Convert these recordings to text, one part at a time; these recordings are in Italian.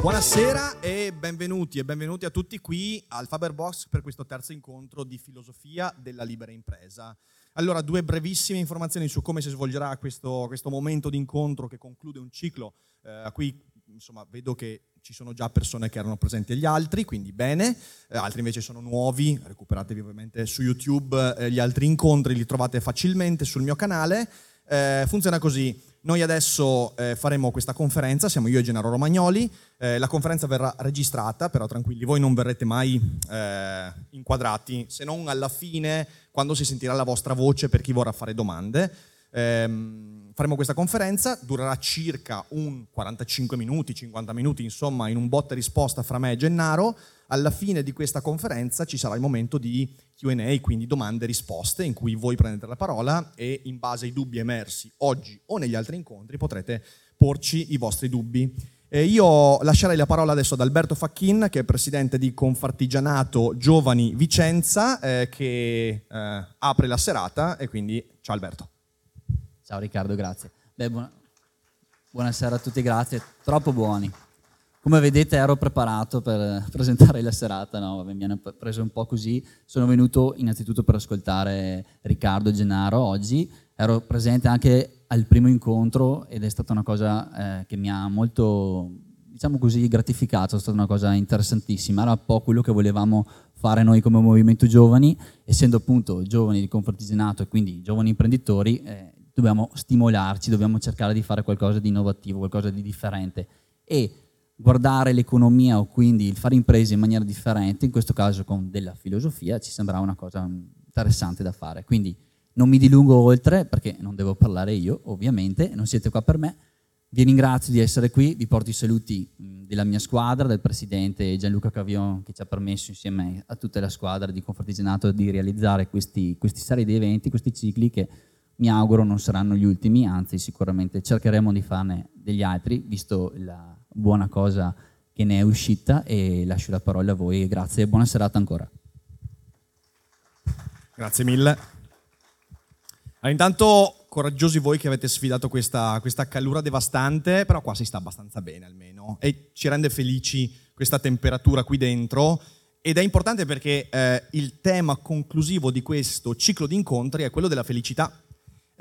Buonasera e benvenuti e benvenuti a tutti qui al Faberbox per questo terzo incontro di filosofia della libera impresa. Allora, due brevissime informazioni su come si svolgerà questo, questo momento di incontro che conclude un ciclo eh, a insomma, vedo che ci sono già persone che erano presenti agli altri, quindi bene, eh, altri invece sono nuovi, recuperatevi ovviamente su YouTube eh, gli altri incontri, li trovate facilmente sul mio canale. Eh, funziona così, noi adesso eh, faremo questa conferenza, siamo io e Gennaro Romagnoli, eh, la conferenza verrà registrata, però tranquilli, voi non verrete mai eh, inquadrati, se non alla fine, quando si sentirà la vostra voce per chi vorrà fare domande. Ehm, faremo questa conferenza, durerà circa un 45 minuti, 50 minuti, insomma, in un botta e risposta fra me e Gennaro. Alla fine di questa conferenza ci sarà il momento di QA, quindi domande e risposte, in cui voi prendete la parola e in base ai dubbi emersi oggi o negli altri incontri potrete porci i vostri dubbi. Eh, io lascerei la parola adesso ad Alberto Facchin, che è presidente di Confartigianato Giovani Vicenza, eh, che eh, apre la serata e quindi ciao Alberto. Ciao Riccardo, grazie. Beh, buona... buonasera a tutti, grazie. Troppo buoni. Come vedete ero preparato per presentare la serata, no? mi hanno preso un po' così. Sono venuto innanzitutto per ascoltare Riccardo Gennaro oggi. Ero presente anche al primo incontro ed è stata una cosa eh, che mi ha molto, diciamo così, gratificato, è stata una cosa interessantissima. Era un po' quello che volevamo fare noi come Movimento Giovani, essendo appunto giovani di Confartigianato e quindi giovani imprenditori, eh, dobbiamo stimolarci, dobbiamo cercare di fare qualcosa di innovativo, qualcosa di differente. E guardare l'economia o quindi il fare imprese in maniera differente, in questo caso con della filosofia, ci sembrava una cosa interessante da fare. Quindi non mi dilungo oltre perché non devo parlare io, ovviamente, non siete qua per me. Vi ringrazio di essere qui, vi porto i saluti della mia squadra, del presidente Gianluca Cavion che ci ha permesso insieme a tutta la squadra di Confartigianato di realizzare questi, questi serie di eventi, questi cicli che mi auguro non saranno gli ultimi, anzi sicuramente cercheremo di farne degli altri, visto la buona cosa che ne è uscita e lascio la parola a voi. Grazie e buona serata ancora. Grazie mille. Allora, intanto coraggiosi voi che avete sfidato questa, questa calura devastante, però qua si sta abbastanza bene almeno e ci rende felici questa temperatura qui dentro ed è importante perché eh, il tema conclusivo di questo ciclo di incontri è quello della felicità.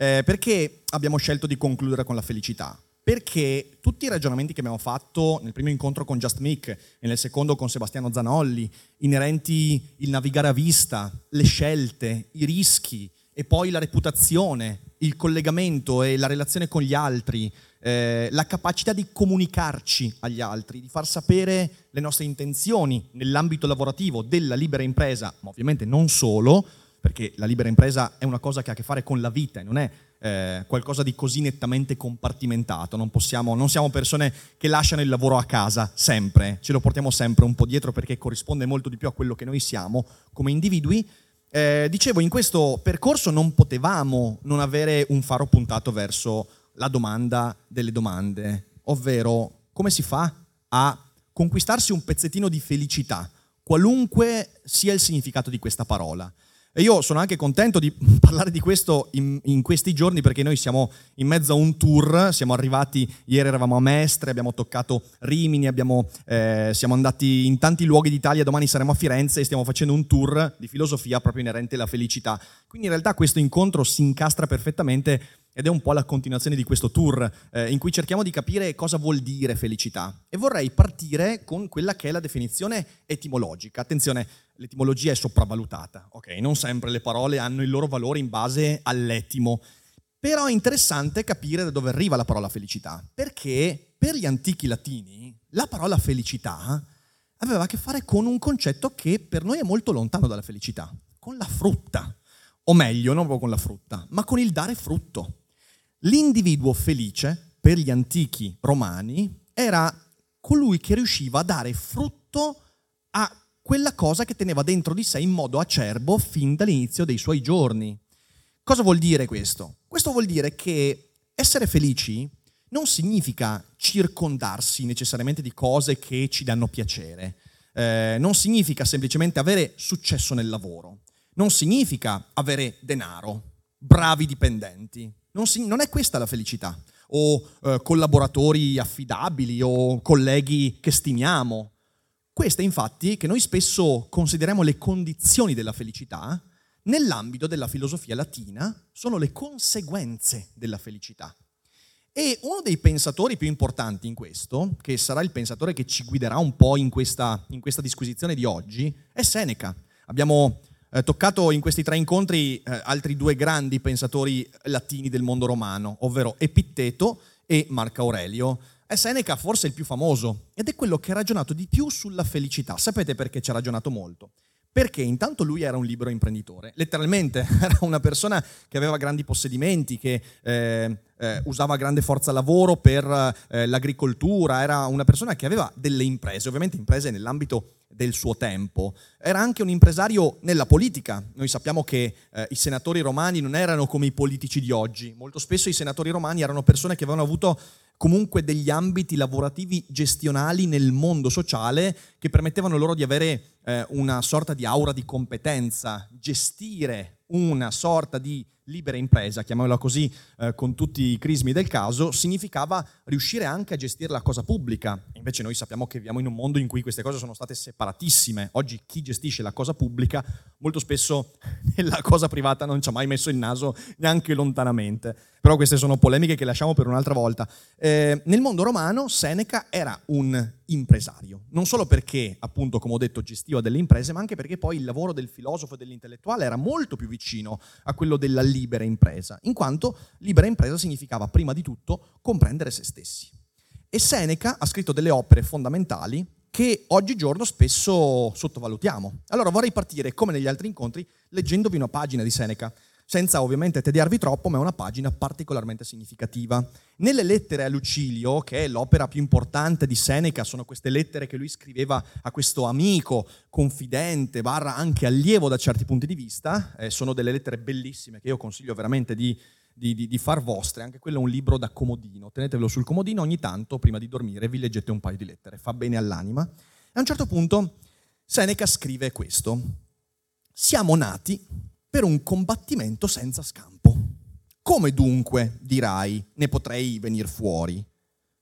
Eh, perché abbiamo scelto di concludere con la felicità? perché tutti i ragionamenti che abbiamo fatto nel primo incontro con Just Mick e nel secondo con Sebastiano Zanolli, inerenti il navigare a vista, le scelte, i rischi e poi la reputazione, il collegamento e la relazione con gli altri, eh, la capacità di comunicarci agli altri, di far sapere le nostre intenzioni nell'ambito lavorativo della libera impresa, ma ovviamente non solo, perché la libera impresa è una cosa che ha a che fare con la vita e non è eh, qualcosa di così nettamente compartimentato. Non, possiamo, non siamo persone che lasciano il lavoro a casa sempre, ce lo portiamo sempre un po' dietro perché corrisponde molto di più a quello che noi siamo come individui. Eh, dicevo, in questo percorso non potevamo non avere un faro puntato verso la domanda delle domande, ovvero come si fa a conquistarsi un pezzettino di felicità, qualunque sia il significato di questa parola. E io sono anche contento di parlare di questo in, in, questi giorni perché noi siamo in mezzo a un tour, siamo arrivati, ieri eravamo a Mestre, abbiamo toccato Rimini, abbiamo, eh, siamo andati in tanti luoghi d'Italia, domani saremo a Firenze e stiamo facendo un tour di filosofia proprio inerente alla felicità. Quindi in realtà questo incontro si incastra perfettamente ed è un po' la continuazione di questo tour eh, in cui cerchiamo di capire cosa vuol dire felicità. E vorrei partire con quella che è la definizione etimologica. Attenzione, l'etimologia è sopravvalutata, ok? Non sempre le parole hanno il loro valore in base all'etimo. Però è interessante capire da dove arriva la parola felicità, perché per gli antichi latini la parola felicità aveva a che fare con un concetto che per noi è molto lontano dalla felicità, con la frutta, o meglio, non proprio con la frutta, ma con il dare frutto. L'individuo felice, per gli antichi romani, era colui che riusciva a dare frutto a quella cosa che teneva dentro di sé in modo acerbo fin dall'inizio dei suoi giorni. Cosa vuol dire questo? Questo vuol dire che essere felici non significa circondarsi necessariamente di cose che ci danno piacere, eh, non significa semplicemente avere successo nel lavoro, non significa avere denaro, bravi dipendenti, non, si, non è questa la felicità. o eh, collaboratori affidabili o colleghi che stimiamo. Queste infatti, che noi spesso consideriamo le condizioni della felicità, nell'ambito della filosofia latina sono le conseguenze della felicità. E uno dei pensatori più importanti in questo, che sarà il pensatore che ci guiderà un po' in questa, in questa disquisizione di oggi, è Seneca. Abbiamo eh, toccato in questi tre incontri eh, altri due grandi pensatori latini del mondo romano, ovvero Epitteto e Marco Aurelio. E Seneca forse il più famoso ed è quello che ha ragionato di più sulla felicità. Sapete perché ci ha ragionato molto? Perché intanto lui era un libero imprenditore, letteralmente era una persona che aveva grandi possedimenti, che eh, eh, usava grande forza lavoro per eh, l'agricoltura, era una persona che aveva delle imprese, ovviamente imprese nell'ambito del suo tempo. Era anche un impresario nella politica. Noi sappiamo che eh, i senatori romani non erano come i politici di oggi. Molto spesso i senatori romani erano persone che avevano avuto comunque degli ambiti lavorativi gestionali nel mondo sociale che permettevano loro di avere eh, una sorta di aura di competenza, gestire una sorta di libera impresa, chiamiamola così, eh, con tutti i crismi del caso, significava riuscire anche a gestire la cosa pubblica. Invece noi sappiamo che viviamo in un mondo in cui queste cose sono state separatissime. Oggi chi gestisce la cosa pubblica molto spesso nella cosa privata non ci ha mai messo il naso neanche lontanamente. Però queste sono polemiche che lasciamo per un'altra volta. Eh, nel mondo romano Seneca era un impresario, non solo perché, appunto, come ho detto, gestiva delle imprese, ma anche perché poi il lavoro del filosofo e dell'intellettuale era molto più vicino a quello della libera impresa, in quanto libera impresa significava prima di tutto comprendere se stessi. E Seneca ha scritto delle opere fondamentali che oggigiorno spesso sottovalutiamo. Allora vorrei partire, come negli altri incontri, leggendovi una pagina di Seneca senza ovviamente tediarvi troppo, ma è una pagina particolarmente significativa. Nelle lettere a Lucilio, che è l'opera più importante di Seneca, sono queste lettere che lui scriveva a questo amico, confidente, barra anche allievo da certi punti di vista, eh, sono delle lettere bellissime che io consiglio veramente di, di, di, di, far vostre, anche quello è un libro da comodino, tenetevelo sul comodino ogni tanto, prima di dormire, vi leggete un paio di lettere, fa bene all'anima. E a un certo punto Seneca scrive questo, siamo nati per un combattimento senza scampo. Come dunque, dirai, ne potrei venire fuori?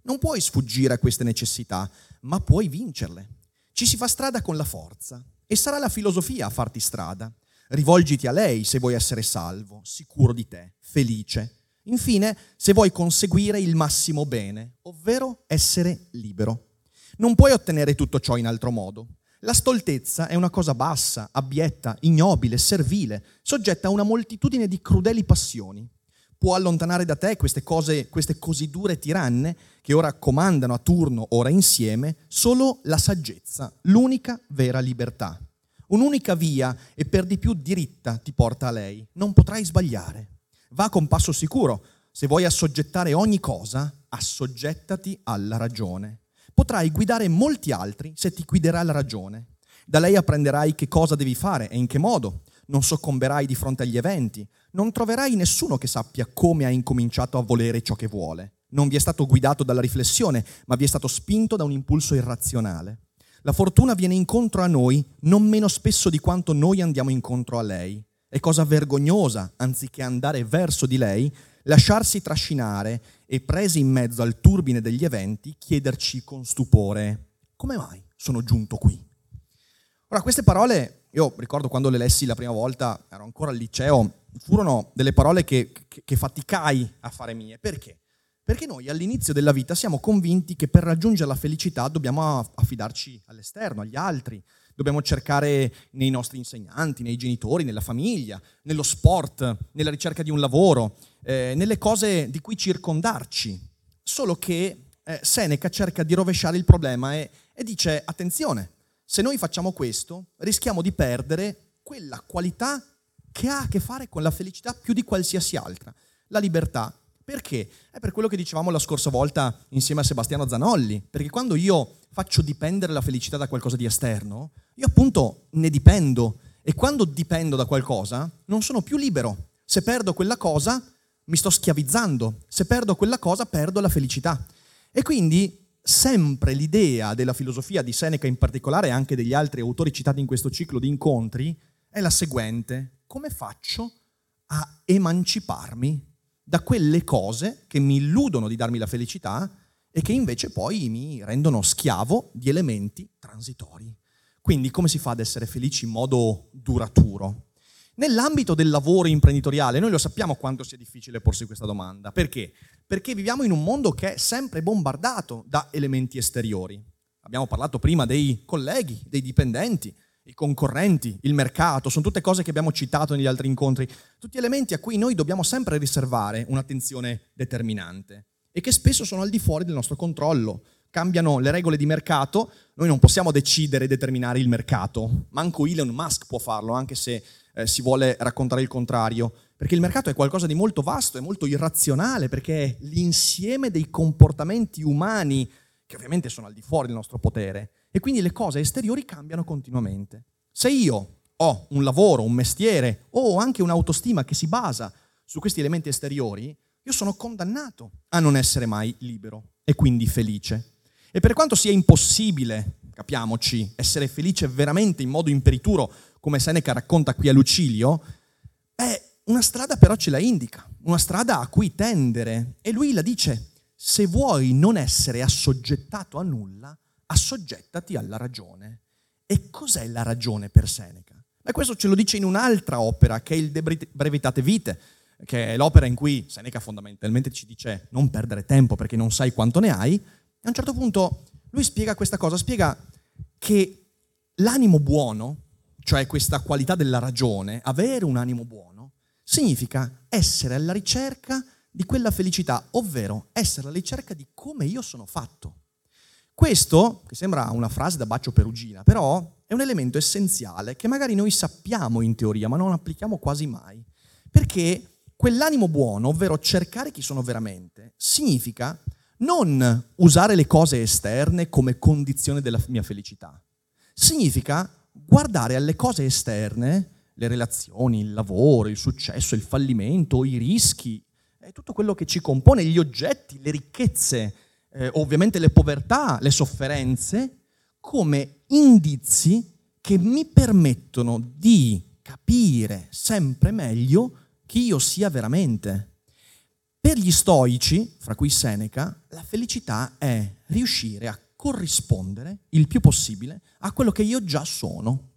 Non puoi sfuggire a queste necessità, ma puoi vincerle. Ci si fa strada con la forza e sarà la filosofia a farti strada. Rivolgiti a lei se vuoi essere salvo, sicuro di te, felice. Infine, se vuoi conseguire il massimo bene, ovvero essere libero. Non puoi ottenere tutto ciò in altro modo. La stoltezza è una cosa bassa, abietta, ignobile, servile, soggetta a una moltitudine di crudeli passioni. Può allontanare da te queste cose, queste così dure tiranne che ora comandano a turno, ora insieme, solo la saggezza, l'unica vera libertà. Un'unica via e per di più diritta ti porta a lei. Non potrai sbagliare. Va con passo sicuro. Se vuoi assoggettare ogni cosa, assoggettati alla ragione potrai guidare molti altri se ti guiderà la ragione. Da lei apprenderai che cosa devi fare e in che modo. Non soccomberai di fronte agli eventi. Non troverai nessuno che sappia come ha incominciato a volere ciò che vuole. Non vi è stato guidato dalla riflessione, ma vi è stato spinto da un impulso irrazionale. La fortuna viene incontro a noi non meno spesso di quanto noi andiamo incontro a lei. È cosa vergognosa, anziché andare verso di lei, lasciarsi trascinare e presi in mezzo al turbine degli eventi, chiederci con stupore, come mai sono giunto qui? Ora, queste parole, io ricordo quando le lessi la prima volta, ero ancora al liceo, furono delle parole che, che, che faticai a fare mie. Perché? Perché noi all'inizio della vita siamo convinti che per raggiungere la felicità dobbiamo affidarci all'esterno, agli altri, dobbiamo cercare nei nostri insegnanti, nei genitori, nella famiglia, nello sport, nella ricerca di un lavoro, eh, nelle cose di cui circondarci. Solo che eh, Seneca cerca di rovesciare il problema e, e dice, attenzione, se noi facciamo questo rischiamo di perdere quella qualità che ha a che fare con la felicità più di qualsiasi altra, la libertà. Perché? È per quello che dicevamo la scorsa volta insieme a Sebastiano Zanolli, perché quando io faccio dipendere la felicità da qualcosa di esterno, io appunto ne dipendo e quando dipendo da qualcosa non sono più libero. Se perdo quella cosa mi sto schiavizzando, se perdo quella cosa perdo la felicità. E quindi sempre l'idea della filosofia di Seneca in particolare e anche degli altri autori citati in questo ciclo di incontri è la seguente. Come faccio a emanciparmi da quelle cose che mi illudono di darmi la felicità e che invece poi mi rendono schiavo di elementi transitori. Quindi come si fa ad essere felici in modo duraturo? Nell'ambito del lavoro imprenditoriale, noi lo sappiamo quanto sia difficile porsi questa domanda. Perché? Perché viviamo in un mondo che è sempre bombardato da elementi esteriori. Abbiamo parlato prima dei colleghi, dei dipendenti, i concorrenti, il mercato, sono tutte cose che abbiamo citato negli altri incontri, tutti elementi a cui noi dobbiamo sempre riservare un'attenzione determinante e che spesso sono al di fuori del nostro controllo. Cambiano le regole di mercato, noi non possiamo decidere e determinare il mercato, manco Elon Musk può farlo, anche se eh, si vuole raccontare il contrario, perché il mercato è qualcosa di molto vasto e molto irrazionale, perché è l'insieme dei comportamenti umani che ovviamente sono al di fuori del nostro potere e quindi le cose esteriori cambiano continuamente. Se io ho un lavoro, un mestiere o anche un'autostima che si basa su questi elementi esteriori, io sono condannato a non essere mai libero e quindi felice. E per quanto sia impossibile, capiamoci, essere felice veramente in modo imperituro, come Seneca racconta qui a Lucilio, beh, una strada però ce la indica, una strada a cui tendere. E lui la dice, se vuoi non essere assoggettato a nulla, assoggettati alla ragione. E cos'è la ragione per Seneca? Beh, questo ce lo dice in un'altra opera, che è il De Brevitate Vite, che è l'opera in cui Seneca fondamentalmente ci dice non perdere tempo perché non sai quanto ne hai. E a un certo punto lui spiega questa cosa, spiega che l'animo buono, cioè questa qualità della ragione, avere un animo buono, significa essere alla ricerca di quella felicità, ovvero essere alla ricerca di come io sono fatto. Questo, che sembra una frase da bacio perugina, però è un elemento essenziale che magari noi sappiamo in teoria, ma non applichiamo quasi mai. Perché quell'animo buono, ovvero cercare chi sono veramente, significa non usare le cose esterne come condizione della mia felicità. Significa guardare alle cose esterne, le relazioni, il lavoro, il successo, il fallimento, i rischi, tutto quello che ci compone, gli oggetti, le ricchezze, eh, ovviamente le povertà, le sofferenze, come indizi che mi permettono di capire sempre meglio chi io sia veramente. Per gli stoici, fra cui Seneca, la felicità è riuscire a corrispondere il più possibile a quello che io già sono.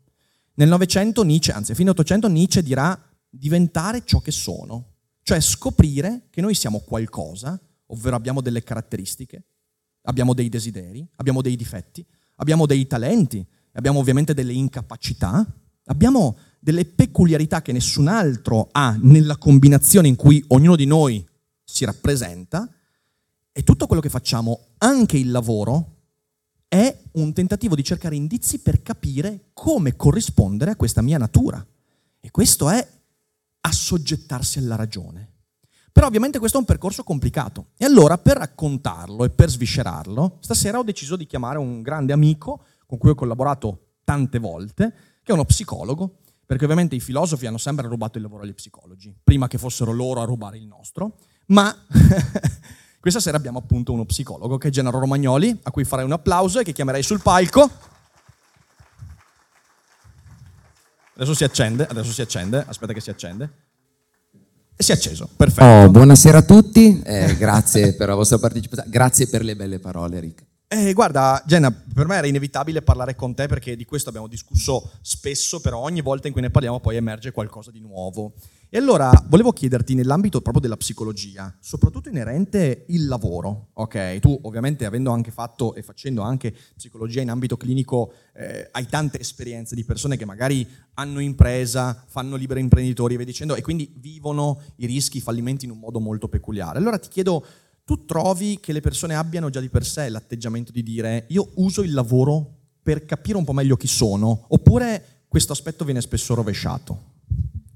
Nel Novecento Nietzsche, anzi a fine Ottocento Nietzsche dirà diventare ciò che sono, cioè scoprire che noi siamo qualcosa, ovvero abbiamo delle caratteristiche, abbiamo dei desideri, abbiamo dei difetti, abbiamo dei talenti, abbiamo ovviamente delle incapacità, abbiamo delle peculiarità che nessun altro ha nella combinazione in cui ognuno di noi si rappresenta e tutto quello che facciamo, anche il lavoro, è un tentativo di cercare indizi per capire come corrispondere a questa mia natura. E questo è assoggettarsi alla ragione. Però ovviamente questo è un percorso complicato. E allora per raccontarlo e per sviscerarlo, stasera ho deciso di chiamare un grande amico con cui ho collaborato tante volte, che è uno psicologo, perché ovviamente i filosofi hanno sempre rubato il lavoro agli psicologi, prima che fossero loro a rubare il nostro, ma questa sera abbiamo appunto uno psicologo che è Gennaro Romagnoli, a cui farei un applauso e che chiamerei sul palco. Adesso si accende, adesso si accende, aspetta che si accende. E si è acceso, perfetto. Oh, buonasera a tutti, eh, grazie per la vostra partecipazione, grazie per le belle parole Rick. Eh, guarda, Jenna, per me era inevitabile parlare con te perché di questo abbiamo discusso spesso, però ogni volta in cui ne parliamo poi emerge qualcosa di nuovo. E allora volevo chiederti nell'ambito proprio della psicologia, soprattutto inerente il lavoro, ok? Tu ovviamente avendo anche fatto e facendo anche psicologia in ambito clinico eh, hai tante esperienze di persone che magari hanno impresa, fanno liberi imprenditori e via dicendo e quindi vivono i rischi, i fallimenti in un modo molto peculiare. Allora ti chiedo, tu trovi che le persone abbiano già di per sé l'atteggiamento di dire io uso il lavoro per capire un po' meglio chi sono, oppure questo aspetto viene spesso rovesciato?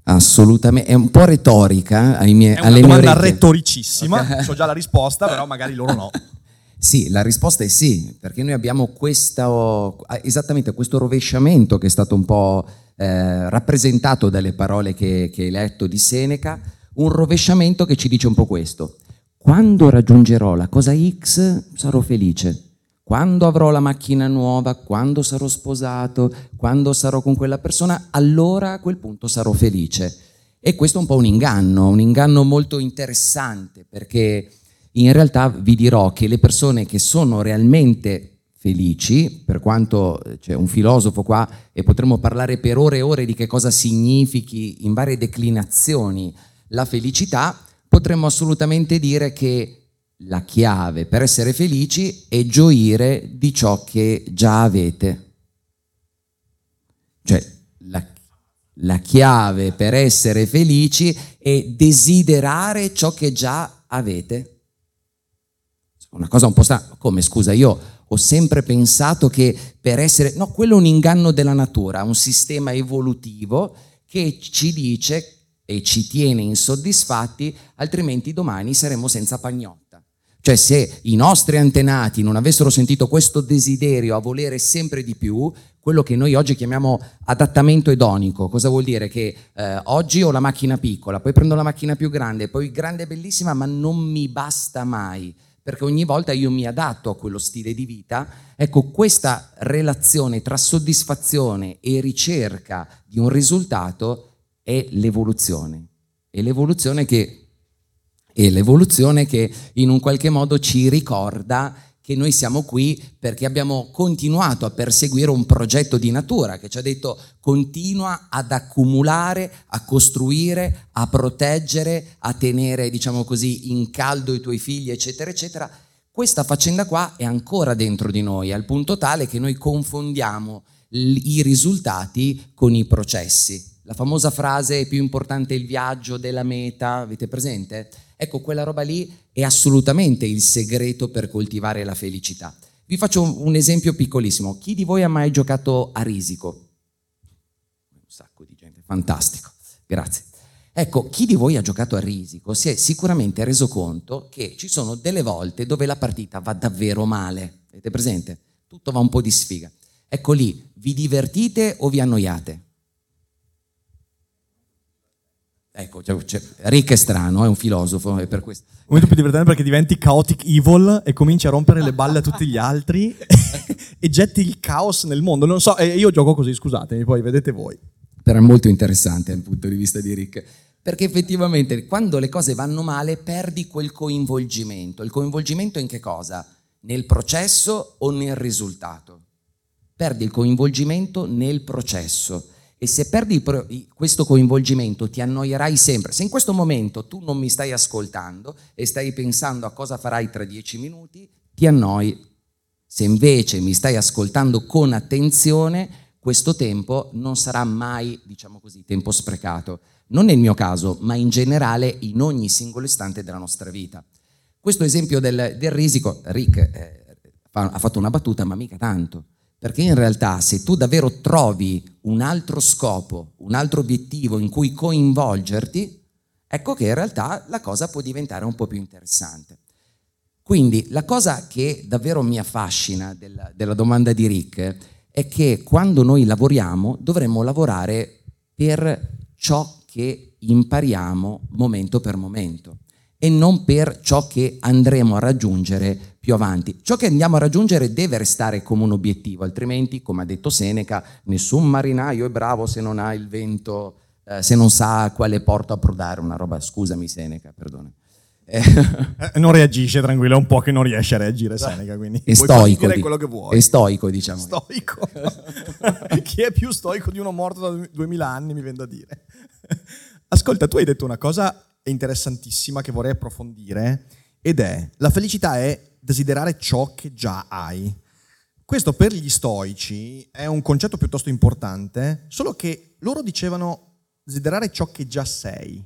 Assolutamente, è un po' retorica ai miei, è una alle domanda retoricissima, okay. so già la risposta, però magari loro no. Sì, la risposta è sì, perché noi abbiamo questo, esattamente questo rovesciamento che è stato un po' eh, rappresentato dalle parole che, che hai letto di Seneca, un rovesciamento che ci dice un po' questo. Quando raggiungerò la cosa X sarò felice, quando avrò la macchina nuova, quando sarò sposato, quando sarò con quella persona, allora a quel punto sarò felice. E questo è un po' un inganno, un inganno molto interessante perché in realtà vi dirò che le persone che sono realmente felici, per quanto eh, c'è un filosofo qua e potremmo parlare per ore e ore di che cosa significhi in varie declinazioni la felicità, potremmo assolutamente dire che la chiave per essere felici è gioire di ciò che già avete. Cioè, la, la chiave per essere felici è desiderare ciò che già avete. Una cosa un po' strana, come scusa, io ho sempre pensato che per essere, no, quello è un inganno della natura, un sistema evolutivo che ci dice e ci tiene insoddisfatti, altrimenti domani saremo senza pagnotta. Cioè se i nostri antenati non avessero sentito questo desiderio a volere sempre di più, quello che noi oggi chiamiamo adattamento edonico, cosa vuol dire? Che eh, oggi ho la macchina piccola, poi prendo la macchina più grande, poi grande è bellissima, ma non mi basta mai, perché ogni volta io mi adatto a quello stile di vita. Ecco, questa relazione tra soddisfazione e ricerca di un risultato è l'evoluzione. È l'evoluzione che e l'evoluzione che in un qualche modo ci ricorda che noi siamo qui perché abbiamo continuato a perseguire un progetto di natura che ci ha detto continua ad accumulare, a costruire, a proteggere, a tenere, diciamo così, in caldo i tuoi figli, eccetera, eccetera. Questa faccenda qua è ancora dentro di noi, al punto tale che noi confondiamo i risultati con i processi. La famosa frase è più importante il viaggio della meta, avete presente? Ecco, quella roba lì è assolutamente il segreto per coltivare la felicità. Vi faccio un esempio piccolissimo. Chi di voi ha mai giocato a risico? Un sacco di gente, fantastico, grazie. Ecco, chi di voi ha giocato a risico si è sicuramente reso conto che ci sono delle volte dove la partita va davvero male. Avete presente? Tutto va un po' di sfiga. Ecco lì, vi divertite o vi annoiate? Ecco, cioè, cioè, Rick è strano, è un filosofo, è per questo. Il momento più divertente perché diventi chaotic evil e cominci a rompere le balle a tutti gli altri e getti il caos nel mondo. Non so, io gioco così, scusatemi, poi vedete voi. Però è molto interessante dal punto di vista di Rick, perché effettivamente quando le cose vanno male perdi quel coinvolgimento. Il coinvolgimento in che cosa? Nel processo o nel risultato? Perdi il coinvolgimento nel processo e se perdi questo coinvolgimento ti annoierai sempre. Se in questo momento tu non mi stai ascoltando e stai pensando a cosa farai tra dieci minuti, ti annoi. Se invece mi stai ascoltando con attenzione, questo tempo non sarà mai, diciamo così, tempo sprecato. Non nel mio caso, ma in generale in ogni singolo istante della nostra vita. Questo esempio del, del risico, Rick eh, ha fatto una battuta, ma mica tanto. Perché in realtà se tu davvero trovi un altro scopo, un altro obiettivo in cui coinvolgerti, ecco che in realtà la cosa può diventare un po' più interessante. Quindi la cosa che davvero mi affascina della, della domanda di Rick è che quando noi lavoriamo dovremmo lavorare per ciò che impariamo momento per momento e non per ciò che andremo a raggiungere più avanti. Ciò che andiamo a raggiungere deve restare come un obiettivo, altrimenti, come ha detto Seneca, nessun marinaio è bravo se non ha il vento, eh, se non sa a quale porto approdare, una roba, scusami Seneca, perdono. Eh, non reagisce tranquillo, è un po' che non riesce a reagire Seneca, quindi è stoico, di, quello che vuoi. È stoico, diciamo. Stoico. Chi è più stoico di uno morto da duemila anni, mi viene da dire. Ascolta, tu hai detto una cosa interessantissima che vorrei approfondire ed è la felicità è desiderare ciò che già hai. Questo per gli stoici è un concetto piuttosto importante, solo che loro dicevano desiderare ciò che già sei.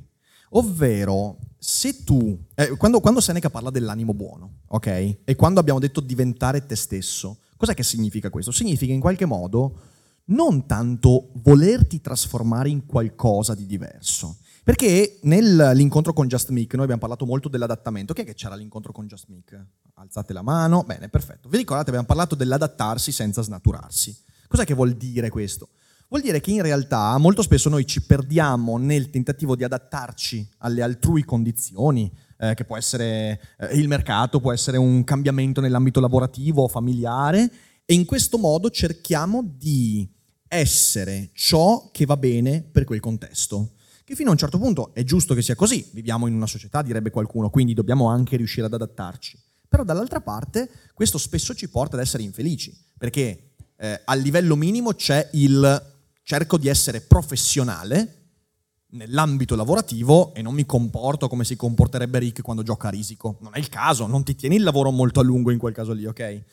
Ovvero, se tu, eh, quando, quando Seneca parla dell'animo buono, ok? E quando abbiamo detto diventare te stesso, cos'è che significa questo? Significa in qualche modo non tanto volerti trasformare in qualcosa di diverso, perché nell'incontro con Just Meek noi abbiamo parlato molto dell'adattamento. Chi è che c'era l'incontro con Just Meek? Alzate la mano. Bene, perfetto. Vi ricordate, abbiamo parlato dell'adattarsi senza snaturarsi. Cos'è che vuol dire questo? Vuol dire che in realtà molto spesso noi ci perdiamo nel tentativo di adattarci alle altrui condizioni, eh, che può essere eh, il mercato, può essere un cambiamento nell'ambito lavorativo o familiare, e in questo modo cerchiamo di essere ciò che va bene per quel contesto che fino a un certo punto è giusto che sia così, viviamo in una società, direbbe qualcuno, quindi dobbiamo anche riuscire ad adattarci. Però dall'altra parte questo spesso ci porta ad essere infelici, perché eh, al livello minimo c'è il cerco di essere professionale nell'ambito lavorativo e non mi comporto come si comporterebbe Rick quando gioca a risico. Non è il caso, non ti tieni il lavoro molto a lungo in quel caso lì, ok?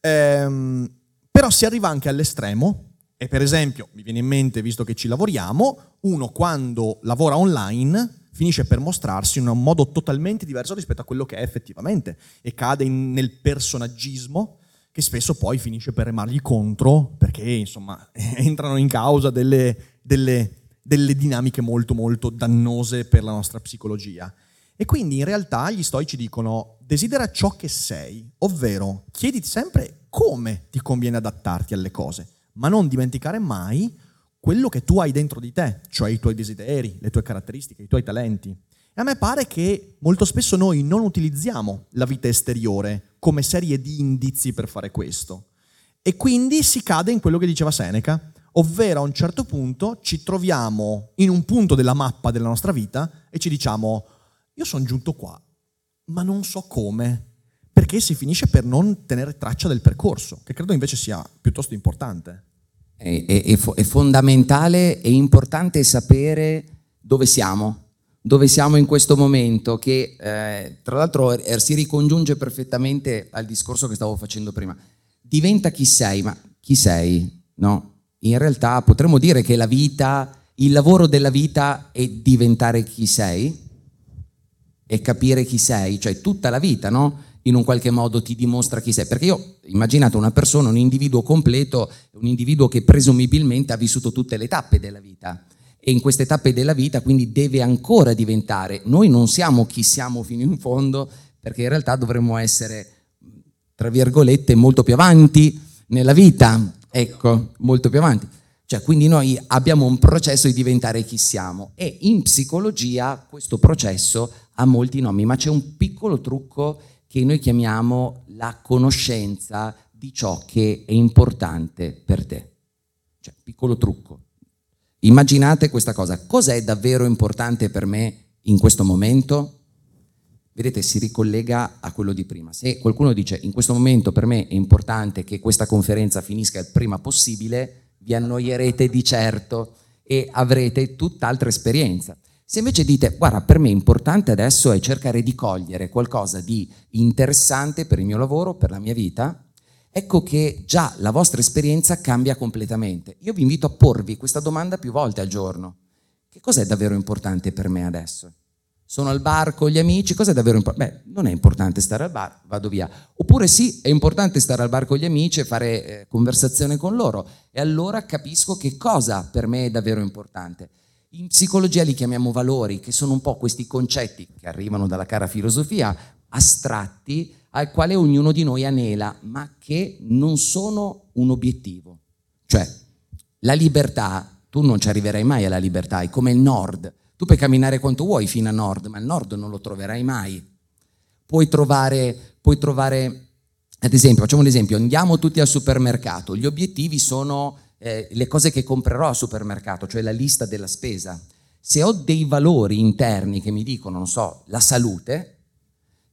Ehm, però si arriva anche all'estremo e per esempio, mi viene in mente, visto che ci lavoriamo, uno quando lavora online finisce per mostrarsi in un modo totalmente diverso rispetto a quello che è effettivamente e cade in, nel personaggismo che spesso poi finisce per remargli contro perché insomma entrano in causa delle, delle, delle dinamiche molto molto dannose per la nostra psicologia. E quindi in realtà gli stoici dicono desidera ciò che sei, ovvero chiediti sempre come ti conviene adattarti alle cose, ma non dimenticare mai quello che tu hai dentro di te, cioè i tuoi desideri, le tue caratteristiche, i tuoi talenti. E a me pare che molto spesso noi non utilizziamo la vita esteriore come serie di indizi per fare questo. E quindi si cade in quello che diceva Seneca, ovvero a un certo punto ci troviamo in un punto della mappa della nostra vita e ci diciamo, io sono giunto qua, ma non so come, perché si finisce per non tenere traccia del percorso, che credo invece sia piuttosto importante. È, è, è fondamentale e importante sapere dove siamo, dove siamo in questo momento, che eh, tra l'altro er, si ricongiunge perfettamente al discorso che stavo facendo prima. Diventa chi sei, ma chi sei? No? In realtà potremmo dire che la vita, il lavoro della vita è diventare chi sei e capire chi sei, cioè tutta la vita, no? In un qualche modo ti dimostra chi sei. Perché io, immaginate una persona, un individuo completo, un individuo che presumibilmente ha vissuto tutte le tappe della vita. E in queste tappe della vita quindi deve ancora diventare. Noi non siamo chi siamo fino in fondo, perché in realtà dovremmo essere, tra virgolette, molto più avanti nella vita. Ecco, molto più avanti. Cioè, quindi noi abbiamo un processo di diventare chi siamo e in psicologia questo processo ha molti nomi, ma c'è un piccolo trucco che noi chiamiamo la conoscenza di ciò che è importante per te. Cioè, piccolo trucco. Immaginate questa cosa, cos'è davvero importante per me in questo momento? Vedete, si ricollega a quello di prima. Se qualcuno dice in questo momento per me è importante che questa conferenza finisca il prima possibile, vi annoierete di certo e avrete tutt'altra esperienza. Se invece dite, guarda, per me importante adesso è cercare di cogliere qualcosa di interessante per il mio lavoro, per la mia vita, ecco che già la vostra esperienza cambia completamente. Io vi invito a porvi questa domanda più volte al giorno. Che cos'è davvero importante per me adesso? Sono al bar con gli amici, cos'è davvero importante? Beh, non è importante stare al bar, vado via. Oppure sì, è importante stare al bar con gli amici e fare eh, conversazione con loro. E allora capisco che cosa per me è davvero importante. In psicologia li chiamiamo valori, che sono un po' questi concetti che arrivano dalla cara filosofia, astratti, al quale ognuno di noi anela, ma che non sono un obiettivo. Cioè, la libertà, tu non ci arriverai mai alla libertà, è come il nord. Tu puoi camminare quanto vuoi fino a nord, ma il nord non lo troverai mai. Puoi trovare, puoi trovare ad esempio, facciamo un esempio, andiamo tutti al supermercato, gli obiettivi sono eh, le cose che comprerò al supermercato, cioè la lista della spesa, se ho dei valori interni che mi dicono, non so, la salute,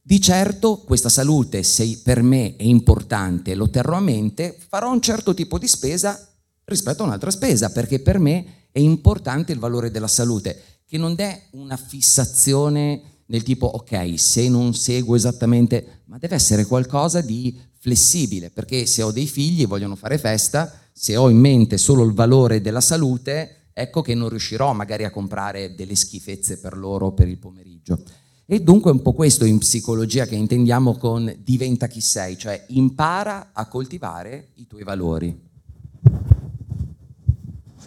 di certo questa salute, se per me è importante lo terrò a mente, farò un certo tipo di spesa rispetto a un'altra spesa, perché per me è importante il valore della salute, che non è una fissazione nel tipo, ok, se non seguo esattamente, ma deve essere qualcosa di flessibile, perché se ho dei figli e vogliono fare festa, se ho in mente solo il valore della salute, ecco che non riuscirò magari a comprare delle schifezze per loro per il pomeriggio. E dunque è un po' questo in psicologia che intendiamo con diventa chi sei, cioè impara a coltivare i tuoi valori.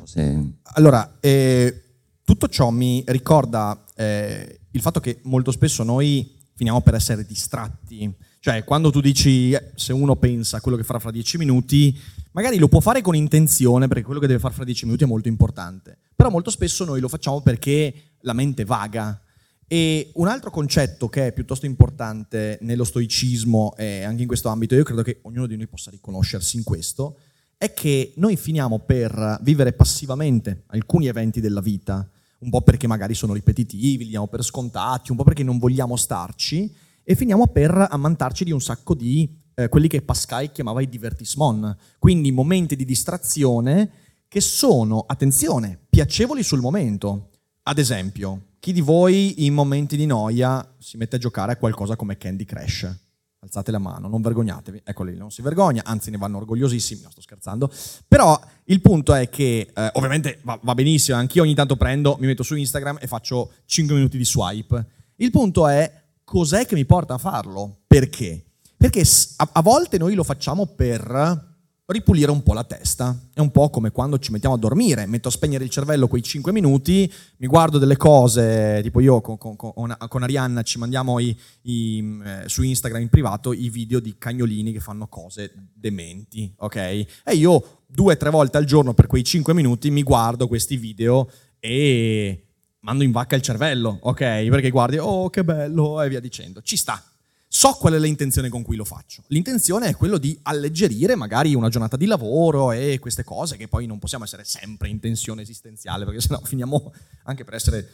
Se... Allora, eh, tutto ciò mi ricorda eh, il fatto che molto spesso noi finiamo per essere distratti. Cioè, quando tu dici, eh, se uno pensa a quello che farà fra dieci minuti, Magari lo può fare con intenzione, perché quello che deve fare fra dieci minuti è molto importante, però molto spesso noi lo facciamo perché la mente vaga. E un altro concetto che è piuttosto importante nello stoicismo e anche in questo ambito, io credo che ognuno di noi possa riconoscersi in questo, è che noi finiamo per vivere passivamente alcuni eventi della vita, un po' perché magari sono ripetitivi, li diamo per scontati, un po' perché non vogliamo starci e finiamo per ammantarci di un sacco di eh, quelli che Pascal chiamava i divertissement, quindi momenti di distrazione che sono, attenzione, piacevoli sul momento. Ad esempio, chi di voi in momenti di noia si mette a giocare a qualcosa come Candy Crush? Alzate la mano, non vergognatevi. Ecco lì, non si vergogna, anzi ne vanno orgogliosissimi, no sto scherzando. Però il punto è che, eh, ovviamente va, va benissimo, anch'io ogni tanto prendo, mi metto su Instagram e faccio 5 minuti di swipe. Il punto è cos'è che mi porta a farlo? Perché? Perché a, volte noi lo facciamo per ripulire un po' la testa. È un po' come quando ci mettiamo a dormire, metto a spegnere il cervello quei 5 minuti, mi guardo delle cose, tipo io con, con, con Arianna ci mandiamo i, i, eh, su Instagram in privato i video di cagnolini che fanno cose dementi, ok? E io due o tre volte al giorno per quei 5 minuti mi guardo questi video e mando in vacca il cervello, ok? Perché guardi, oh che bello, e via dicendo. Ci sta, So qual è l'intenzione con cui lo faccio. L'intenzione è quello di alleggerire magari una giornata di lavoro e queste cose che poi non possiamo essere sempre in tensione esistenziale perché sennò finiamo anche per essere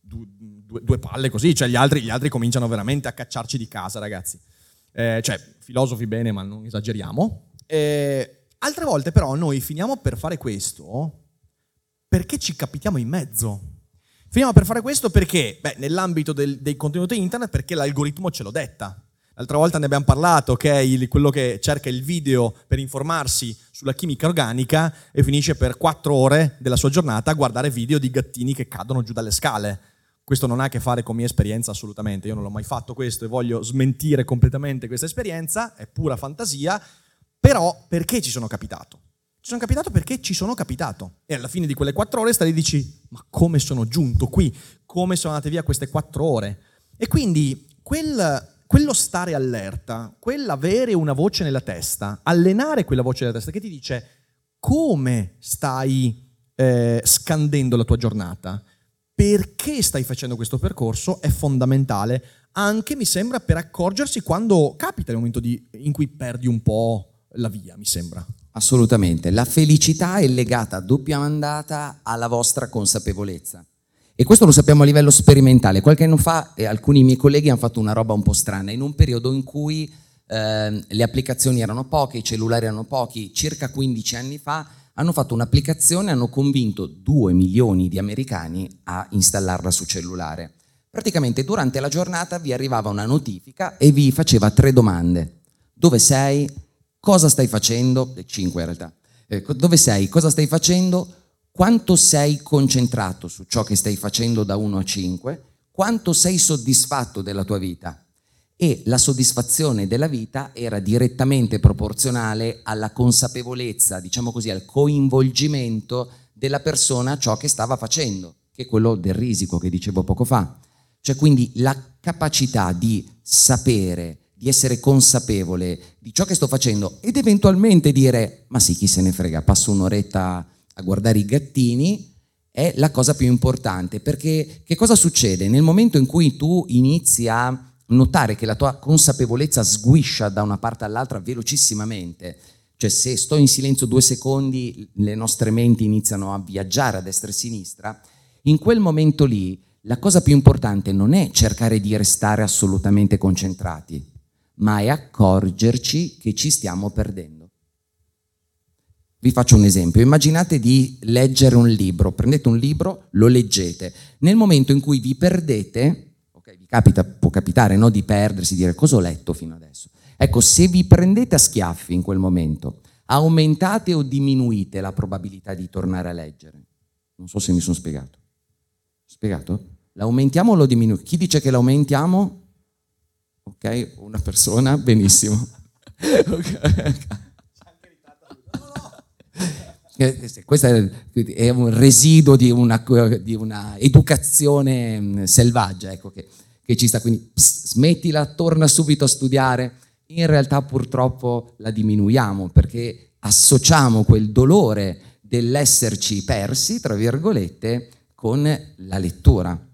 due, due, due palle così, cioè gli altri, gli altri, cominciano veramente a cacciarci di casa ragazzi. Eh, cioè, filosofi bene ma non esageriamo. Eh, altre volte però noi finiamo per fare questo perché ci capitiamo in mezzo. Finiamo per fare questo perché? Beh, nell'ambito del, dei contenuti internet, perché l'algoritmo ce lo detta. L'altra volta ne abbiamo parlato, ok? Quello che cerca il video per informarsi sulla chimica organica e finisce per quattro ore della sua giornata a guardare video di gattini che cadono giù dalle scale. Questo non ha a che fare con mia esperienza assolutamente, io non l'ho mai fatto questo e voglio smentire completamente questa esperienza, è pura fantasia, però perché ci sono capitato? Ci sono capitato perché ci sono capitato. E alla fine di quelle quattro ore stai lì e dici, ma come sono giunto qui? Come sono andate via queste quattro ore? E quindi quel, quello stare allerta, quell'avere una voce nella testa, allenare quella voce nella testa che ti dice come stai eh, scandendo la tua giornata, perché stai facendo questo percorso, è fondamentale. Anche mi sembra per accorgersi quando capita il momento di, in cui perdi un po' la via, mi sembra. Assolutamente, la felicità è legata a doppia mandata alla vostra consapevolezza. E questo lo sappiamo a livello sperimentale. Qualche anno fa eh, alcuni miei colleghi hanno fatto una roba un po' strana, in un periodo in cui eh, le applicazioni erano poche, i cellulari erano pochi, circa 15 anni fa, hanno fatto un'applicazione e hanno convinto 2 milioni di americani a installarla su cellulare. Praticamente durante la giornata vi arrivava una notifica e vi faceva tre domande. Dove sei? Cosa stai facendo, le 5 in realtà, eh, dove sei, cosa stai facendo, quanto sei concentrato su ciò che stai facendo da 1 a 5, quanto sei soddisfatto della tua vita. E la soddisfazione della vita era direttamente proporzionale alla consapevolezza, diciamo così, al coinvolgimento della persona a ciò che stava facendo, che è quello del risico che dicevo poco fa. Cioè quindi la capacità di sapere, di essere consapevole di ciò che sto facendo ed eventualmente dire, ma sì, chi se ne frega, passo un'oretta a guardare i gattini, è la cosa più importante, perché che cosa succede? Nel momento in cui tu inizi a notare che la tua consapevolezza sguiscia da una parte all'altra velocissimamente, cioè se sto in silenzio due secondi le nostre menti iniziano a viaggiare a destra e a sinistra, in quel momento lì la cosa più importante non è cercare di restare assolutamente concentrati, ma è accorgerci che ci stiamo perdendo. Vi faccio un esempio, immaginate di leggere un libro, prendete un libro, lo leggete, nel momento in cui vi perdete, ok, vi capita, può capitare no, di perdersi, dire cosa ho letto fino adesso, ecco, se vi prendete a schiaffi in quel momento, aumentate o diminuite la probabilità di tornare a leggere? Non so se mi sono spiegato. Spiegato? L'aumentiamo o lo diminuiamo? Chi dice che l'aumentiamo? Ok? Una persona, benissimo. Questo è un residuo di una, di una educazione mm, selvaggia ecco, che, che, ci sta, quindi pss, smettila, torna subito a studiare. In realtà purtroppo la diminuiamo perché associamo quel dolore dell'esserci persi, tra virgolette, con la lettura.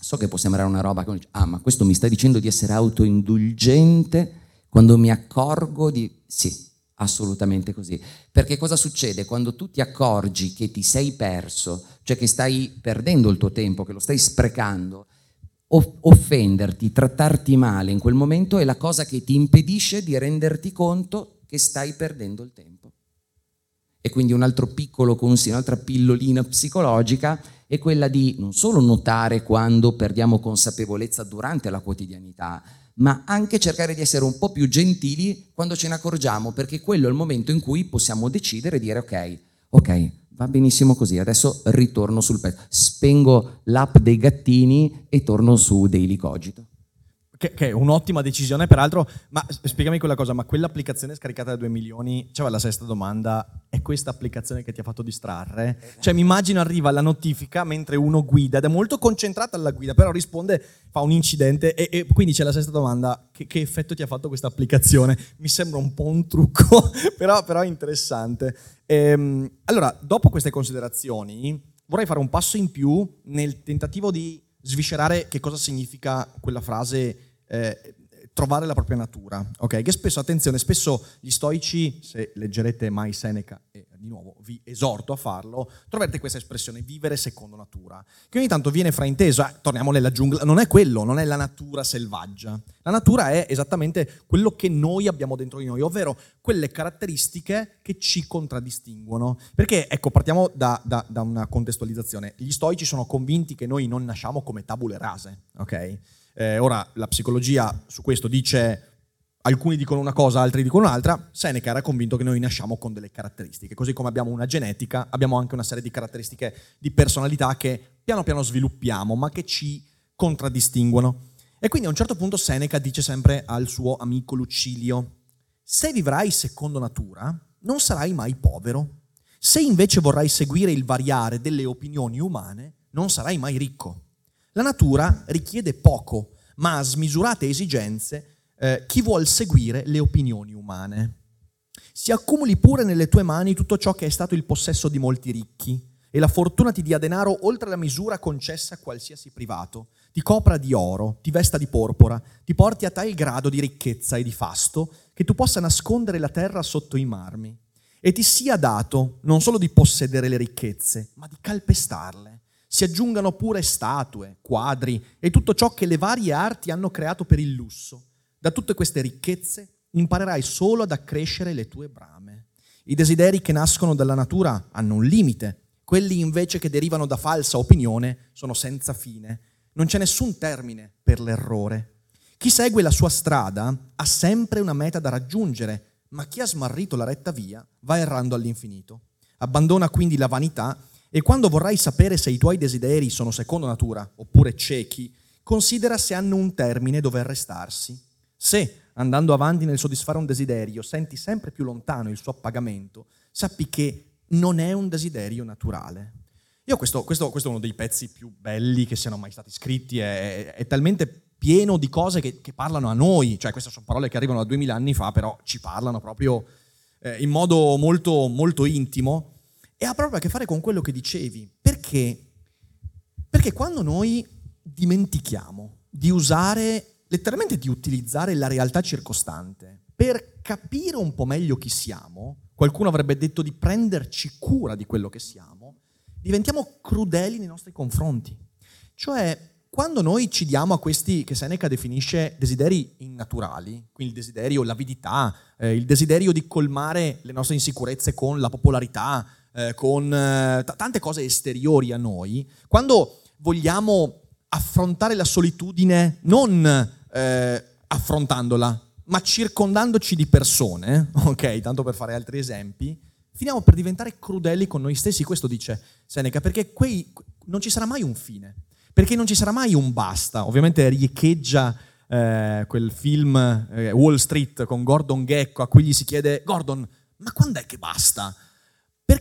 So che può sembrare una roba che dice, ah, ma questo mi sta dicendo di essere autoindulgente quando mi accorgo di... Sì, Assolutamente così. Perché cosa succede quando tu ti accorgi che ti sei perso, cioè che stai perdendo il tuo tempo, che lo stai sprecando? Offenderti, trattarti male in quel momento è la cosa che ti impedisce di renderti conto che stai perdendo il tempo. E quindi un altro piccolo consiglio, un'altra pillolina psicologica è quella di non solo notare quando perdiamo consapevolezza durante la quotidianità, ma anche cercare di essere un po' più gentili quando ce ne accorgiamo, perché quello è il momento in cui possiamo decidere e dire ok, ok, va benissimo così, adesso ritorno sul pezzo, spengo l'app dei gattini e torno su Daily Cogito. Che, che, è un'ottima decisione, peraltro, ma spiegami quella cosa, ma quell'applicazione scaricata da 2 milioni, cioè la sesta domanda, è questa applicazione che ti ha fatto distrarre? Cioè mi immagino arriva la notifica mentre uno guida ed è molto concentrata alla guida, però risponde, fa un incidente e, e quindi c'è la sesta domanda, che, che, effetto ti ha fatto questa applicazione? Mi sembra un po' un trucco, però, però interessante. Ehm, allora, dopo queste considerazioni, vorrei fare un passo in più nel tentativo di sviscerare che cosa significa quella frase eh, trovare la propria natura, ok? Che spesso, attenzione, spesso gli stoici, se leggerete mai Seneca, e di nuovo vi esorto a farlo, troverete questa espressione, vivere secondo natura, che ogni tanto viene fraintesa, eh, torniamo nella giungla, non è quello, non è la natura selvaggia. La natura è esattamente quello che noi abbiamo dentro di noi, ovvero quelle caratteristiche che ci contraddistinguono. Perché, ecco, partiamo da, da, da una contestualizzazione. Gli stoici sono convinti che noi non nasciamo come tabule rase, ok? Eh, ora la psicologia su questo dice alcuni dicono una cosa, altri dicono un'altra, Seneca era convinto che noi nasciamo con delle caratteristiche, così come abbiamo una genetica, abbiamo anche una serie di caratteristiche di personalità che piano piano sviluppiamo, ma che ci contraddistinguono. E quindi a un certo punto Seneca dice sempre al suo amico Lucilio, se vivrai secondo natura, non sarai mai povero. Se invece vorrai seguire il variare delle opinioni umane, non sarai mai ricco. La natura richiede poco, ma a smisurate esigenze eh, chi vuol seguire le opinioni umane. Si accumuli pure nelle tue mani tutto ciò che è stato il possesso di molti ricchi, e la fortuna ti dia denaro oltre la misura concessa a qualsiasi privato, ti copra di oro, ti vesta di porpora, ti porti a tal grado di ricchezza e di fasto che tu possa nascondere la terra sotto i marmi, e ti sia dato non solo di possedere le ricchezze, ma di calpestarle si aggiungano pure statue, quadri e tutto ciò che le varie arti hanno creato per il lusso. Da tutte queste ricchezze imparerai solo ad accrescere le tue brame. I desideri che nascono dalla natura hanno un limite, quelli invece che derivano da falsa opinione sono senza fine. Non c'è nessun termine per l'errore. Chi segue la sua strada ha sempre una meta da raggiungere, ma chi ha smarrito la retta via va errando all'infinito. Abbandona quindi la vanità e quando vorrai sapere se i tuoi desideri sono secondo natura oppure ciechi, considera se hanno un termine dove arrestarsi. Se, andando avanti nel soddisfare un desiderio, senti sempre più lontano il suo appagamento, sappi che non è un desiderio naturale. Io questo, questo, questo è uno dei pezzi più belli che siano mai stati scritti, è, è talmente pieno di cose che, che, parlano a noi, cioè queste sono parole che arrivano da duemila anni fa, però ci parlano proprio eh, in modo molto, molto intimo e ha proprio a che fare con quello che dicevi. Perché? Perché quando noi dimentichiamo di usare, letteralmente di utilizzare la realtà circostante per capire un po' meglio chi siamo, qualcuno avrebbe detto di prenderci cura di quello che siamo, diventiamo crudeli nei nostri confronti. Cioè, quando noi ci diamo a questi che Seneca definisce desideri innaturali, quindi il desiderio, l'avidità, eh, il desiderio di colmare le nostre insicurezze con la popolarità, eh, con eh, t- tante cose esteriori a noi, quando vogliamo affrontare la solitudine non eh, affrontandola, ma circondandoci di persone, ok, tanto per fare altri esempi, finiamo per diventare crudeli con noi stessi, questo dice Seneca, perché quei, non ci sarà mai un fine, perché non ci sarà mai un basta. Ovviamente riecheggia eh, quel film eh, Wall Street con Gordon Gecko a cui gli si chiede, Gordon, ma quando è che basta?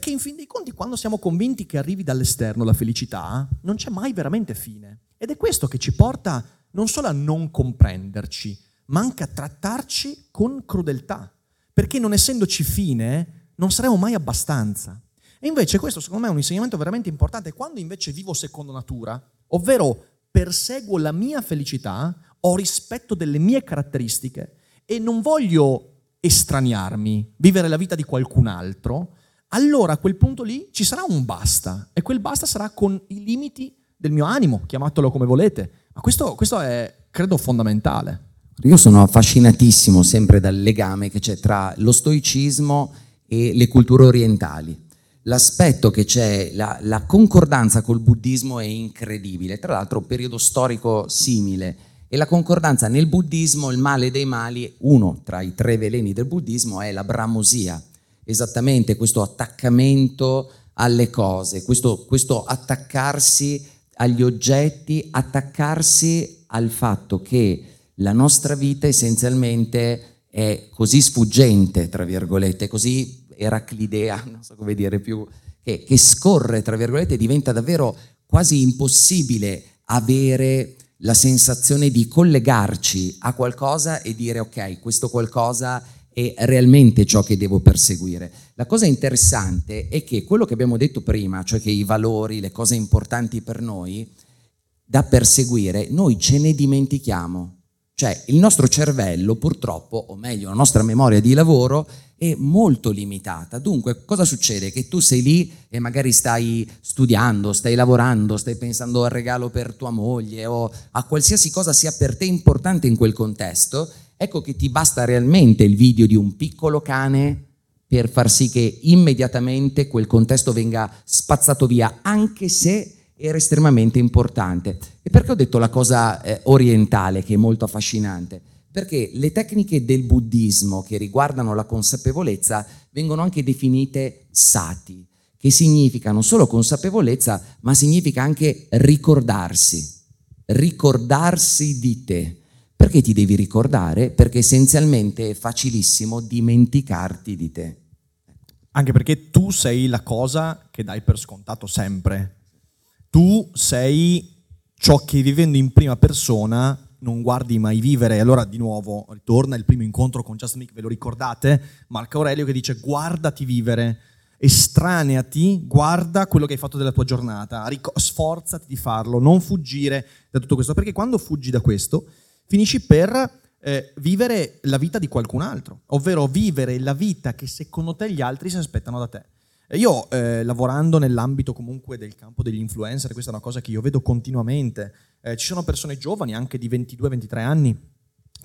Perché in fin dei conti, quando siamo convinti che arrivi dall'esterno la felicità, non c'è mai veramente fine. Ed è questo che ci porta non solo a non comprenderci, ma anche a trattarci con crudeltà. Perché non essendoci fine, non saremo mai abbastanza. E invece questo secondo me è un insegnamento veramente importante. Quando invece vivo secondo natura, ovvero perseguo la mia felicità, ho rispetto delle mie caratteristiche e non voglio estraniarmi, vivere la vita di qualcun altro, allora a quel punto lì ci sarà un basta e quel basta sarà con i limiti del mio animo, chiamatelo come volete. Ma questo, questo è, credo, fondamentale. Io sono affascinatissimo sempre dal legame che c'è tra lo stoicismo e le culture orientali. L'aspetto che c'è, la, la concordanza col buddismo è incredibile, tra l'altro un periodo storico simile. E la concordanza nel buddismo, il male dei mali, uno tra i tre veleni del buddismo è la bramosia, esattamente questo attaccamento alle cose, questo, questo attaccarsi agli oggetti, attaccarsi al fatto che la nostra vita essenzialmente è così sfuggente, tra virgolette, così eraclidea, non so come dire più, che, che scorre, tra virgolette, diventa davvero quasi impossibile avere la sensazione di collegarci a qualcosa e dire ok, questo qualcosa è realmente ciò che devo perseguire. La cosa interessante è che quello che abbiamo detto prima, cioè che i valori, le cose importanti per noi, da perseguire, noi ce ne dimentichiamo. Cioè il nostro cervello purtroppo, o meglio la nostra memoria di lavoro, è molto limitata. Dunque cosa succede? Che tu sei lì e magari stai studiando, stai lavorando, stai pensando al regalo per tua moglie o a qualsiasi cosa sia per te importante in quel contesto ecco che ti basta realmente il video di un piccolo cane per far sì che immediatamente quel contesto venga spazzato via, anche se era estremamente importante. E perché ho detto la cosa eh, orientale, che è molto affascinante? Perché le tecniche del buddismo che riguardano la consapevolezza vengono anche definite sati, che significa non solo consapevolezza, ma significa anche ricordarsi, ricordarsi di te. Perché ti devi ricordare? Perché essenzialmente è facilissimo dimenticarti di te. Anche perché tu sei la cosa che dai per scontato sempre. Tu sei ciò che vivendo in prima persona non guardi mai vivere. Allora di nuovo ritorna il primo incontro con Just Mick, ve lo ricordate? Marco Aurelio che dice guardati vivere, estraneati, guarda quello che hai fatto della tua giornata, sforzati di farlo, non fuggire da tutto questo, perché quando fuggi da questo finisci per eh, vivere la vita di qualcun altro, ovvero vivere la vita che secondo te gli altri si aspettano da te. Io eh, lavorando nell'ambito comunque del campo degli influencer, questa è una cosa che io vedo continuamente, eh, ci sono persone giovani, anche di 22-23 anni,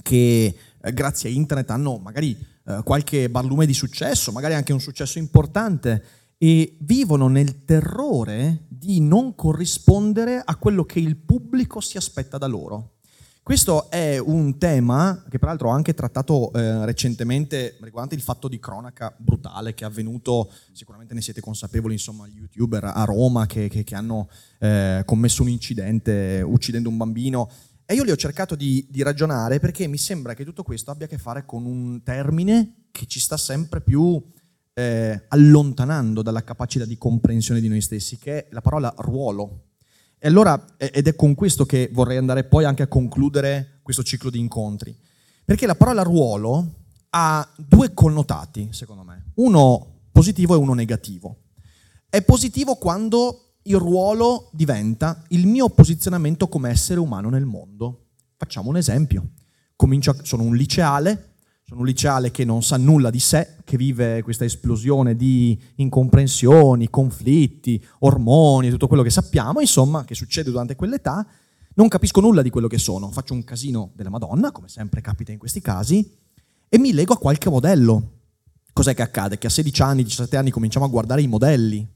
che eh, grazie a internet hanno magari eh, qualche barlume di successo, magari anche un successo importante, e vivono nel terrore di non corrispondere a quello che il pubblico si aspetta da loro. Questo è un tema che peraltro ho anche trattato eh, recentemente riguardante il fatto di cronaca brutale che è avvenuto, sicuramente ne siete consapevoli, insomma, gli youtuber a Roma che, che, che hanno eh, commesso un incidente uccidendo un bambino. E io li ho cercato di, di, ragionare perché mi sembra che tutto questo abbia a che fare con un termine che ci sta sempre più eh, allontanando dalla capacità di comprensione di noi stessi, che è la parola ruolo. E allora, ed è con questo che vorrei andare poi anche a concludere questo ciclo di incontri. Perché la parola ruolo ha due connotati, secondo me. Uno positivo e uno negativo. È positivo quando il ruolo diventa il mio posizionamento come essere umano nel mondo. Facciamo un esempio. Comincio sono un liceale, sono un liceale che non sa nulla di sé, che vive questa esplosione di incomprensioni, conflitti, ormoni, tutto quello che sappiamo, insomma, che succede durante quell'età. Non capisco nulla di quello che sono, faccio un casino della Madonna, come sempre capita in questi casi, e mi lego a qualche modello. Cos'è che accade? Che a 16 anni, 17 anni cominciamo a guardare i modelli.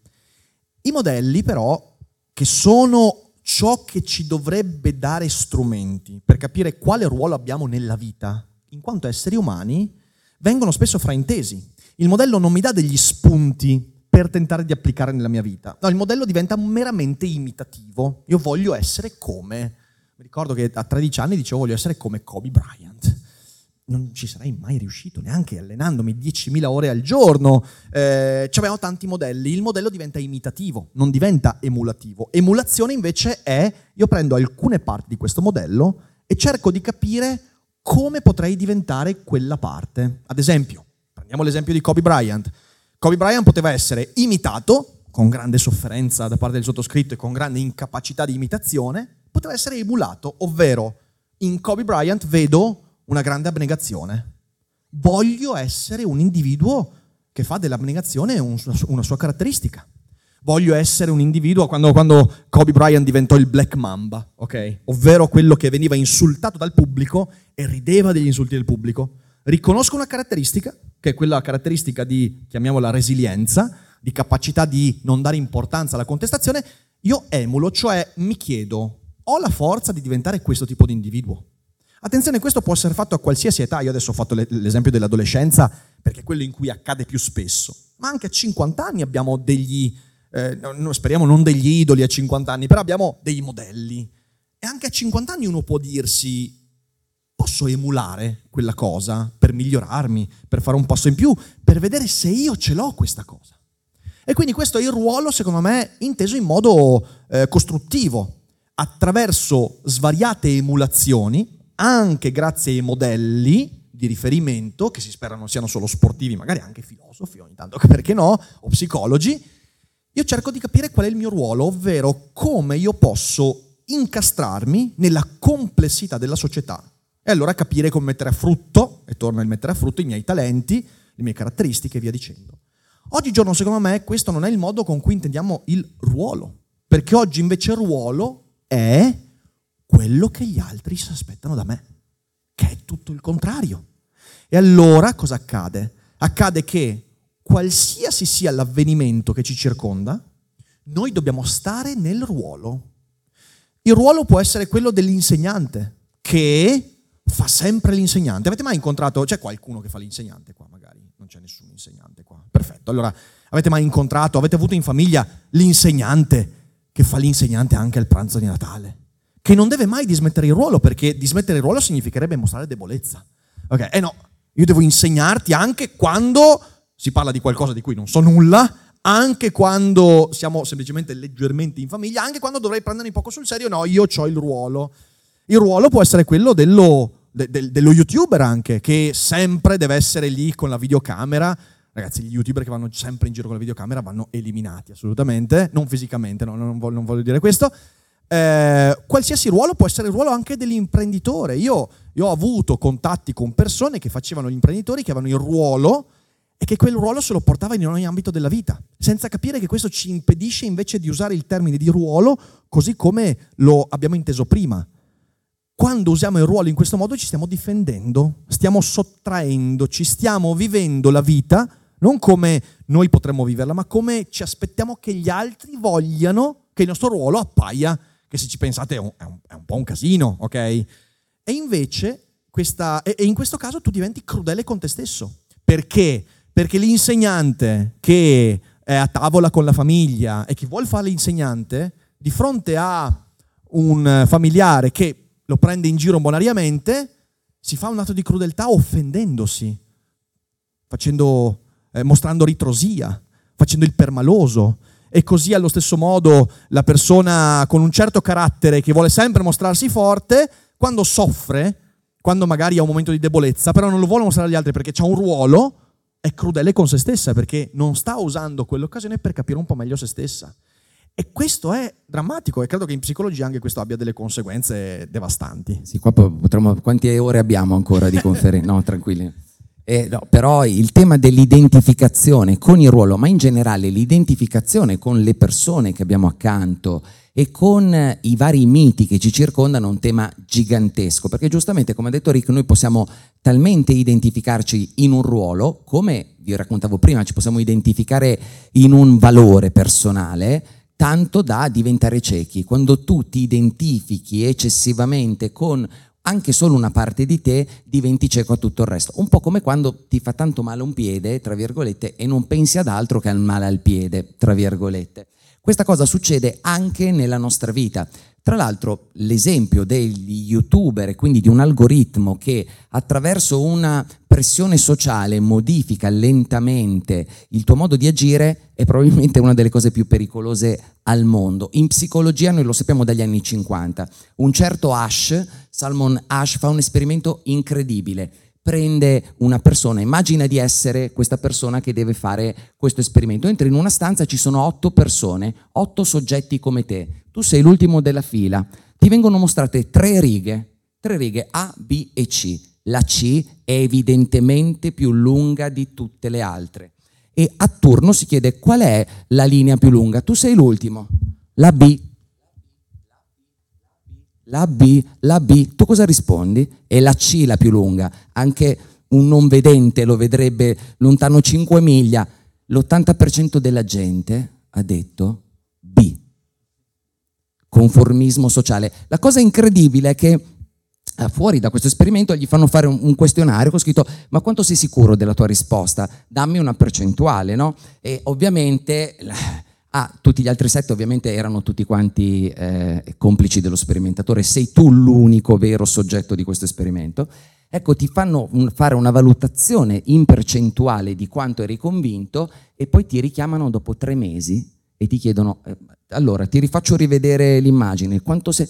I modelli però, che sono ciò che ci dovrebbe dare strumenti per capire quale ruolo abbiamo nella vita, in quanto esseri umani, vengono spesso fraintesi. Il modello non mi dà degli spunti per tentare di applicare nella mia vita. No, il modello diventa meramente imitativo. Io voglio essere come... Mi ricordo che a 13 anni dicevo voglio essere come Kobe Bryant. Non ci sarei mai riuscito, neanche allenandomi 10.000 ore al giorno. Eh, avevamo tanti modelli. Il modello diventa imitativo, non diventa emulativo. Emulazione invece è, io prendo alcune parti di questo modello e cerco di capire come potrei diventare quella parte. Ad esempio, prendiamo l'esempio di Kobe Bryant. Kobe Bryant poteva essere imitato con grande sofferenza da parte del sottoscritto e con grande incapacità di imitazione, poteva essere emulato, ovvero in Kobe Bryant vedo una grande abnegazione, voglio essere un individuo che fa dell'abnegazione una sua caratteristica. Voglio essere un individuo quando, quando Kobe Bryant diventò il Black Mamba, ok? Ovvero quello che veniva insultato dal pubblico e rideva degli insulti del pubblico. Riconosco una caratteristica, che è quella caratteristica di, chiamiamola resilienza, di capacità di non dare importanza alla contestazione, io emulo, cioè mi chiedo, ho la forza di diventare questo tipo di individuo? Attenzione, questo può essere fatto a qualsiasi età, io adesso ho fatto l'esempio dell'adolescenza perché è quello in cui accade più spesso, ma anche a 50 anni abbiamo degli, eh, no, speriamo non degli idoli a 50 anni, però abbiamo dei modelli. E anche a 50 anni uno può dirsi, posso emulare quella cosa per migliorarmi, per fare un passo in più, per vedere se io ce l'ho questa cosa. E quindi questo è il ruolo, secondo me, inteso in modo eh, costruttivo, attraverso svariate emulazioni, anche grazie ai modelli di riferimento, che si spera non siano solo sportivi, magari anche filosofi ogni tanto, perché no, o psicologi, io cerco di capire qual è il mio ruolo, ovvero come io posso incastrarmi nella complessità della società e allora capire come mettere a frutto, e torno a mettere a frutto, i miei talenti, le mie caratteristiche e via dicendo. Oggigiorno, secondo me, questo non è il modo con cui intendiamo il ruolo, perché oggi invece il ruolo è quello che gli altri si aspettano da me, che è tutto il contrario. E allora cosa accade? Accade che qualsiasi sia l'avvenimento che ci circonda, noi dobbiamo stare nel ruolo. Il ruolo può essere quello dell'insegnante, che fa sempre l'insegnante. Avete mai incontrato, c'è qualcuno che fa l'insegnante qua magari? Non c'è nessun insegnante qua. Perfetto. Allora, avete mai incontrato, avete avuto in famiglia l'insegnante che fa l'insegnante anche al pranzo di Natale? che non deve mai dismettere il ruolo, perché dismettere il ruolo significherebbe mostrare debolezza. Ok, eh no, io devo insegnarti anche quando si parla di qualcosa di cui non so nulla, anche quando siamo semplicemente leggermente in famiglia, anche quando dovrei prendermi poco sul serio, no, io ho il ruolo. Il ruolo può essere quello dello, de, de, dello youtuber anche, che sempre deve essere lì con la videocamera. Ragazzi, gli youtuber che vanno sempre in giro con la videocamera vanno eliminati assolutamente, non fisicamente, no, non, voglio, non voglio dire questo, eh, qualsiasi ruolo può essere il ruolo anche dell'imprenditore. Io, io, ho avuto contatti con persone che facevano gli imprenditori, che avevano il ruolo e che quel ruolo se lo portava in ogni ambito della vita, senza capire che questo ci impedisce invece di usare il termine di ruolo così come lo abbiamo inteso prima. Quando usiamo il ruolo in questo modo ci stiamo difendendo, stiamo sottraendo, ci stiamo vivendo la vita non come noi potremmo viverla, ma come ci aspettiamo che gli altri vogliano che il nostro ruolo appaia che se ci pensate è un, è un, è un po' un casino, ok? E invece, questa, e in questo caso tu diventi crudele con te stesso. Perché? Perché l'insegnante che è a tavola con la famiglia e che vuole fare l'insegnante, di fronte a un familiare che lo prende in giro bonariamente, si fa un atto di crudeltà offendendosi, facendo, eh, mostrando ritrosia, facendo il permaloso, e così allo stesso modo la persona con un certo carattere che vuole sempre mostrarsi forte, quando soffre, quando magari ha un momento di debolezza, però non lo vuole mostrare agli altri perché ha un ruolo, è crudele con se stessa perché non sta usando quell'occasione per capire un po' meglio se stessa. E questo è drammatico e credo che in psicologia anche questo abbia delle conseguenze devastanti. Sì, qua potremmo, quante ore abbiamo ancora di conferenza? no, tranquilli. Eh, no, però il tema dell'identificazione con il ruolo, ma in generale l'identificazione con le persone che abbiamo accanto e con i vari miti che ci circondano un tema gigantesco, perché giustamente, come ha detto Rick, noi possiamo talmente identificarci in un ruolo, come vi raccontavo prima, ci possiamo identificare in un valore personale, tanto da diventare ciechi. Quando tu ti identifichi eccessivamente con anche solo una parte di te diventi cieco a tutto il resto. Un po' come quando ti fa tanto male un piede, tra virgolette, e non pensi ad altro che al male al piede, tra virgolette. Questa cosa succede anche nella nostra vita. Tra l'altro l'esempio degli youtuber e quindi di un algoritmo che attraverso una pressione sociale modifica lentamente il tuo modo di agire è probabilmente una delle cose più pericolose al mondo. In psicologia noi lo sappiamo dagli anni 50. Un certo Ash, Salmon Ash, fa un esperimento incredibile prende una persona, immagina di essere questa persona che deve fare questo esperimento, entri in una stanza, ci sono otto persone, otto soggetti come te, tu sei l'ultimo della fila, ti vengono mostrate tre righe, tre righe A, B e C, la C è evidentemente più lunga di tutte le altre. E a turno si chiede qual è la linea più lunga. Tu sei l'ultimo. La B. La B, la B. Tu cosa rispondi? È la C la più lunga. Anche un non vedente lo vedrebbe lontano 5 miglia. L'80% della gente ha detto B. Conformismo sociale. La cosa incredibile è che eh, fuori da questo esperimento gli fanno fare un, questionario con scritto ma quanto sei sicuro della tua risposta? Dammi una percentuale, no? E ovviamente ah, tutti gli altri sette ovviamente erano tutti quanti eh, complici dello sperimentatore, sei tu l'unico vero soggetto di questo esperimento. Ecco, ti fanno un, fare una valutazione in percentuale di quanto eri convinto e poi ti richiamano dopo tre mesi e ti chiedono, eh, allora ti rifaccio rivedere l'immagine, quanto sei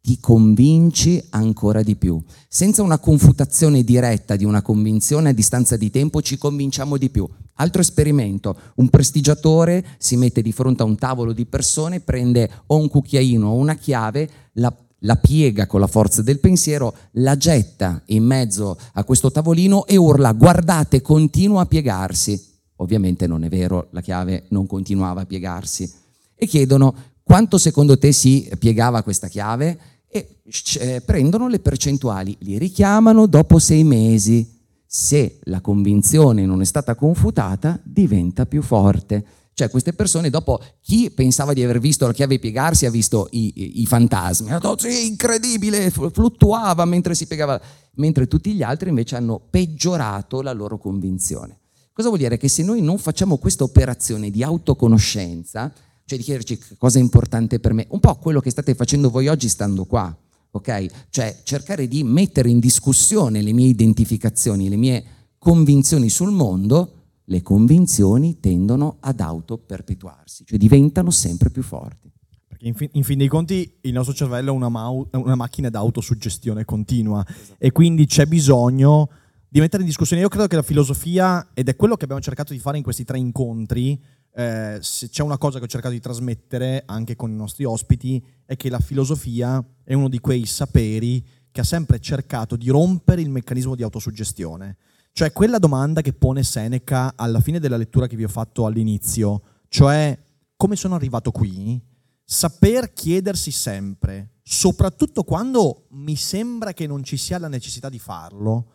ti convinci ancora di più. Senza una confutazione diretta di una convinzione a distanza di tempo ci convinciamo di più. Altro esperimento, un prestigiatore si mette di fronte a un tavolo di persone, prende o un cucchiaino o una chiave, la, la piega con la forza del pensiero, la getta in mezzo a questo tavolino e urla guardate, continua a piegarsi. Ovviamente non è vero, la chiave non continuava a piegarsi. E chiedono quanto secondo te si piegava questa chiave? e eh, prendono le percentuali, li richiamano dopo sei mesi. Se la convinzione non è stata confutata, diventa più forte. Cioè queste persone dopo, chi pensava di aver visto la chiave piegarsi ha visto i, i, i fantasmi, detto sì, incredibile, fluttuava mentre si piegava, mentre tutti gli altri invece hanno peggiorato la loro convinzione. Cosa vuol dire? Che se noi non facciamo questa operazione di autoconoscenza, cioè di chiederci cosa è importante per me, un po' quello che state facendo voi oggi stando qua, ok? Cioè cercare di mettere in discussione le mie identificazioni, le mie convinzioni sul mondo, le convinzioni tendono ad autoperpetuarsi, cioè diventano sempre più forti. Perché in, fi- in fin dei conti il nostro cervello è una, mau- una macchina d'autosuggestione continua esatto. e quindi c'è bisogno di mettere in discussione. Io credo che la filosofia, ed è quello che abbiamo cercato di fare in questi tre incontri, eh, se c'è una cosa che ho cercato di trasmettere anche con i nostri ospiti è che la filosofia è uno di quei saperi che ha sempre cercato di rompere il meccanismo di autosuggestione. Cioè quella domanda che pone Seneca alla fine della lettura che vi ho fatto all'inizio, cioè come sono arrivato qui, saper chiedersi sempre, soprattutto quando mi sembra che non ci sia la necessità di farlo,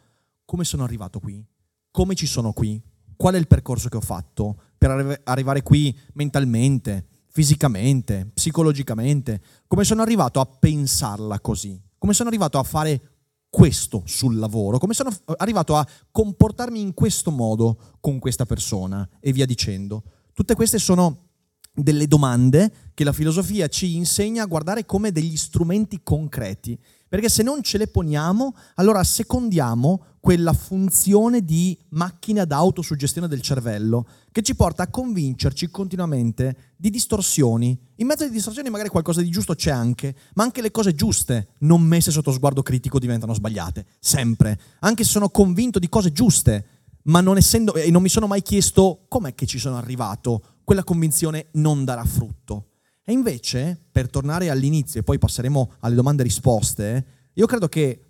come sono arrivato qui, come ci sono qui, qual è il percorso che ho fatto per arri- arrivare qui mentalmente, fisicamente, psicologicamente, come sono arrivato a pensarla così, come sono arrivato a fare questo sul lavoro, come sono arrivato a comportarmi in questo modo con questa persona? E via dicendo. Tutte queste sono delle domande che la filosofia ci insegna a guardare come degli strumenti concreti. Perché se non ce le poniamo, allora secondiamo quella funzione di macchina d'autosuggestione del cervello che ci porta a convincerci continuamente di distorsioni. In mezzo alle distorsioni magari qualcosa di giusto c'è anche, ma anche le cose giuste, non messe sotto sguardo critico, diventano sbagliate, sempre. Anche se sono convinto di cose giuste, ma non essendo e non mi sono mai chiesto com'è che ci sono arrivato, quella convinzione non darà frutto. E invece, per tornare all'inizio e poi passeremo alle domande e risposte, io credo che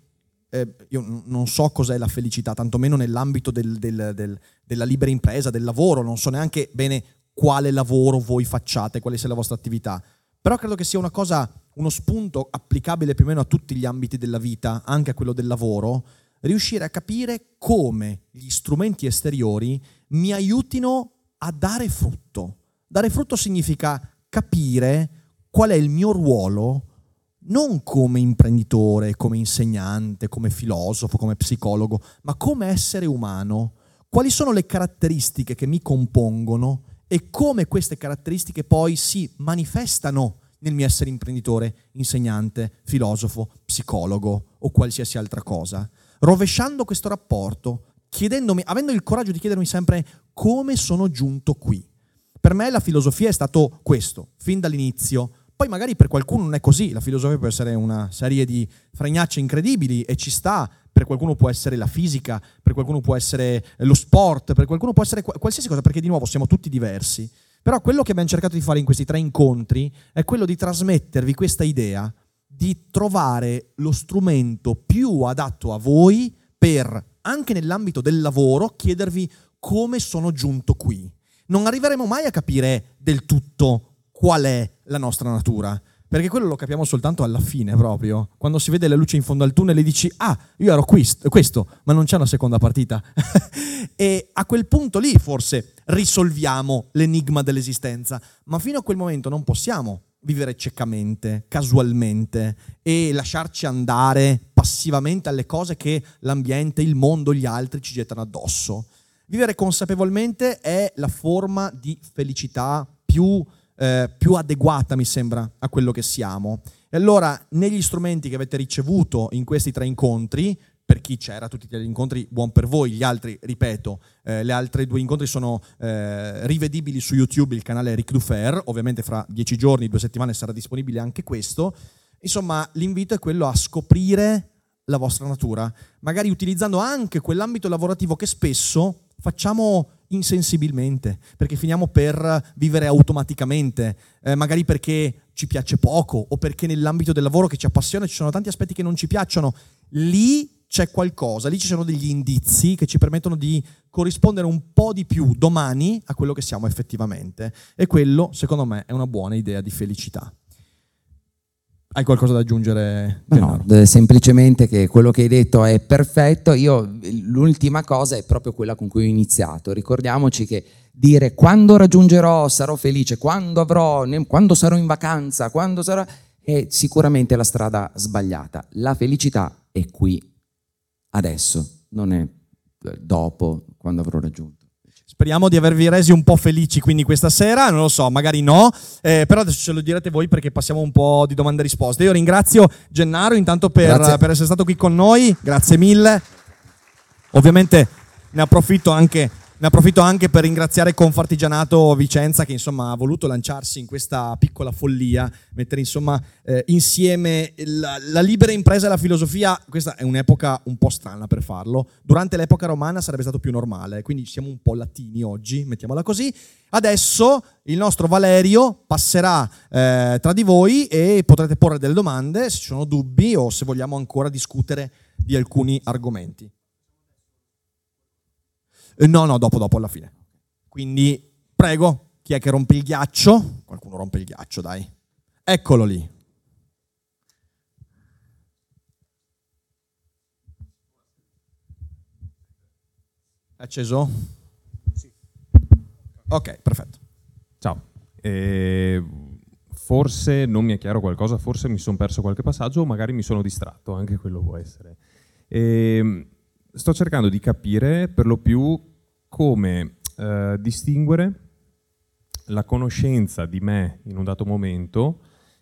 eh, io non so cos'è la felicità, tantomeno nell'ambito del, del, del, della libera impresa, del lavoro, non so neanche bene quale lavoro voi facciate, quale sia la vostra attività, però credo che sia una cosa, uno spunto applicabile più o meno a tutti gli ambiti della vita, anche a quello del lavoro, riuscire a capire come gli strumenti esteriori mi aiutino a dare frutto. Dare frutto significa capire qual è il mio ruolo non come imprenditore, come insegnante, come filosofo, come psicologo, ma come essere umano. Quali sono le caratteristiche che mi compongono e come queste caratteristiche poi si manifestano nel mio essere imprenditore, insegnante, filosofo, psicologo o qualsiasi altra cosa. Rovesciando questo rapporto, avendo il coraggio di chiedermi sempre come sono giunto qui. Per me la filosofia è stato questo, fin dall'inizio. Poi magari per qualcuno non è così, la filosofia può essere una serie di fregnacce incredibili e ci sta, per qualcuno può essere la fisica, per qualcuno può essere lo sport, per qualcuno può essere qualsiasi cosa, perché di nuovo siamo tutti diversi. Però quello che abbiamo cercato di fare in questi tre incontri è quello di trasmettervi questa idea di trovare lo strumento più adatto a voi per, anche nell'ambito del lavoro, chiedervi come sono giunto qui. Non arriveremo mai a capire del tutto qual è la nostra natura, perché quello lo capiamo soltanto alla fine proprio, quando si vede la luce in fondo al tunnel e dici ah, io ero questo, ma non c'è una seconda partita. e a quel punto lì forse risolviamo l'enigma dell'esistenza, ma fino a quel momento non possiamo vivere ciecamente, casualmente e lasciarci andare passivamente alle cose che l'ambiente, il mondo, gli altri ci gettano addosso. Vivere consapevolmente è la forma di felicità più, eh, più adeguata, mi sembra, a quello che siamo. E allora, negli strumenti che avete ricevuto in questi tre incontri, per chi c'era tutti gli incontri, buon per voi, gli altri, ripeto, eh, le altre due incontri sono eh, rivedibili su YouTube, il canale Ric Dufer, ovviamente fra dieci giorni, due settimane sarà disponibile anche questo. Insomma, l'invito è quello a scoprire la vostra natura, magari utilizzando anche quell'ambito lavorativo che spesso facciamo insensibilmente, perché finiamo per vivere automaticamente, eh, magari perché ci piace poco o perché nell'ambito del lavoro che ci appassiona ci sono tanti aspetti che non ci piacciono. Lì c'è qualcosa, lì ci sono degli indizi che ci permettono di corrispondere un po' di più domani a quello che siamo effettivamente. E quello, secondo me, è una buona idea di felicità. Hai qualcosa da aggiungere? No, semplicemente che quello che hai detto è perfetto. Io l'ultima cosa è proprio quella con cui ho iniziato. Ricordiamoci che dire quando raggiungerò sarò felice, quando avrò, quando sarò in vacanza, quando sarò è sicuramente la strada sbagliata. La felicità è qui adesso, non è eh, dopo, quando avrò raggiunto. Speriamo di avervi resi un po' felici quindi questa sera, non lo so, magari no, eh, però adesso ce lo direte voi perché passiamo un po' di domande e risposte. Io ringrazio Gennaro intanto per, per essere stato qui con noi, grazie mille. Ovviamente ne approfitto anche ne approfitto anche per ringraziare Confartigianato Vicenza che insomma ha voluto lanciarsi in questa piccola follia, mettere insomma eh, insieme la, la, libera impresa e la filosofia. Questa è un'epoca un po' strana per farlo. Durante l'epoca romana sarebbe stato più normale, quindi siamo un po' latini oggi, mettiamola così. Adesso il nostro Valerio passerà eh, tra di voi e potrete porre delle domande se ci sono dubbi o se vogliamo ancora discutere di alcuni argomenti. Eh, no, no, dopo, dopo, alla fine. Quindi, prego, chi è che rompe il ghiaccio? Qualcuno rompe il ghiaccio, dai. Eccolo lì. È acceso? Sì. Ok, perfetto. Ciao. Eh, forse non mi è chiaro qualcosa, forse mi sono perso qualche passaggio o magari mi sono distratto, anche quello può essere. Eh, sto cercando di capire per lo più come eh, distinguere la conoscenza di me in un dato momento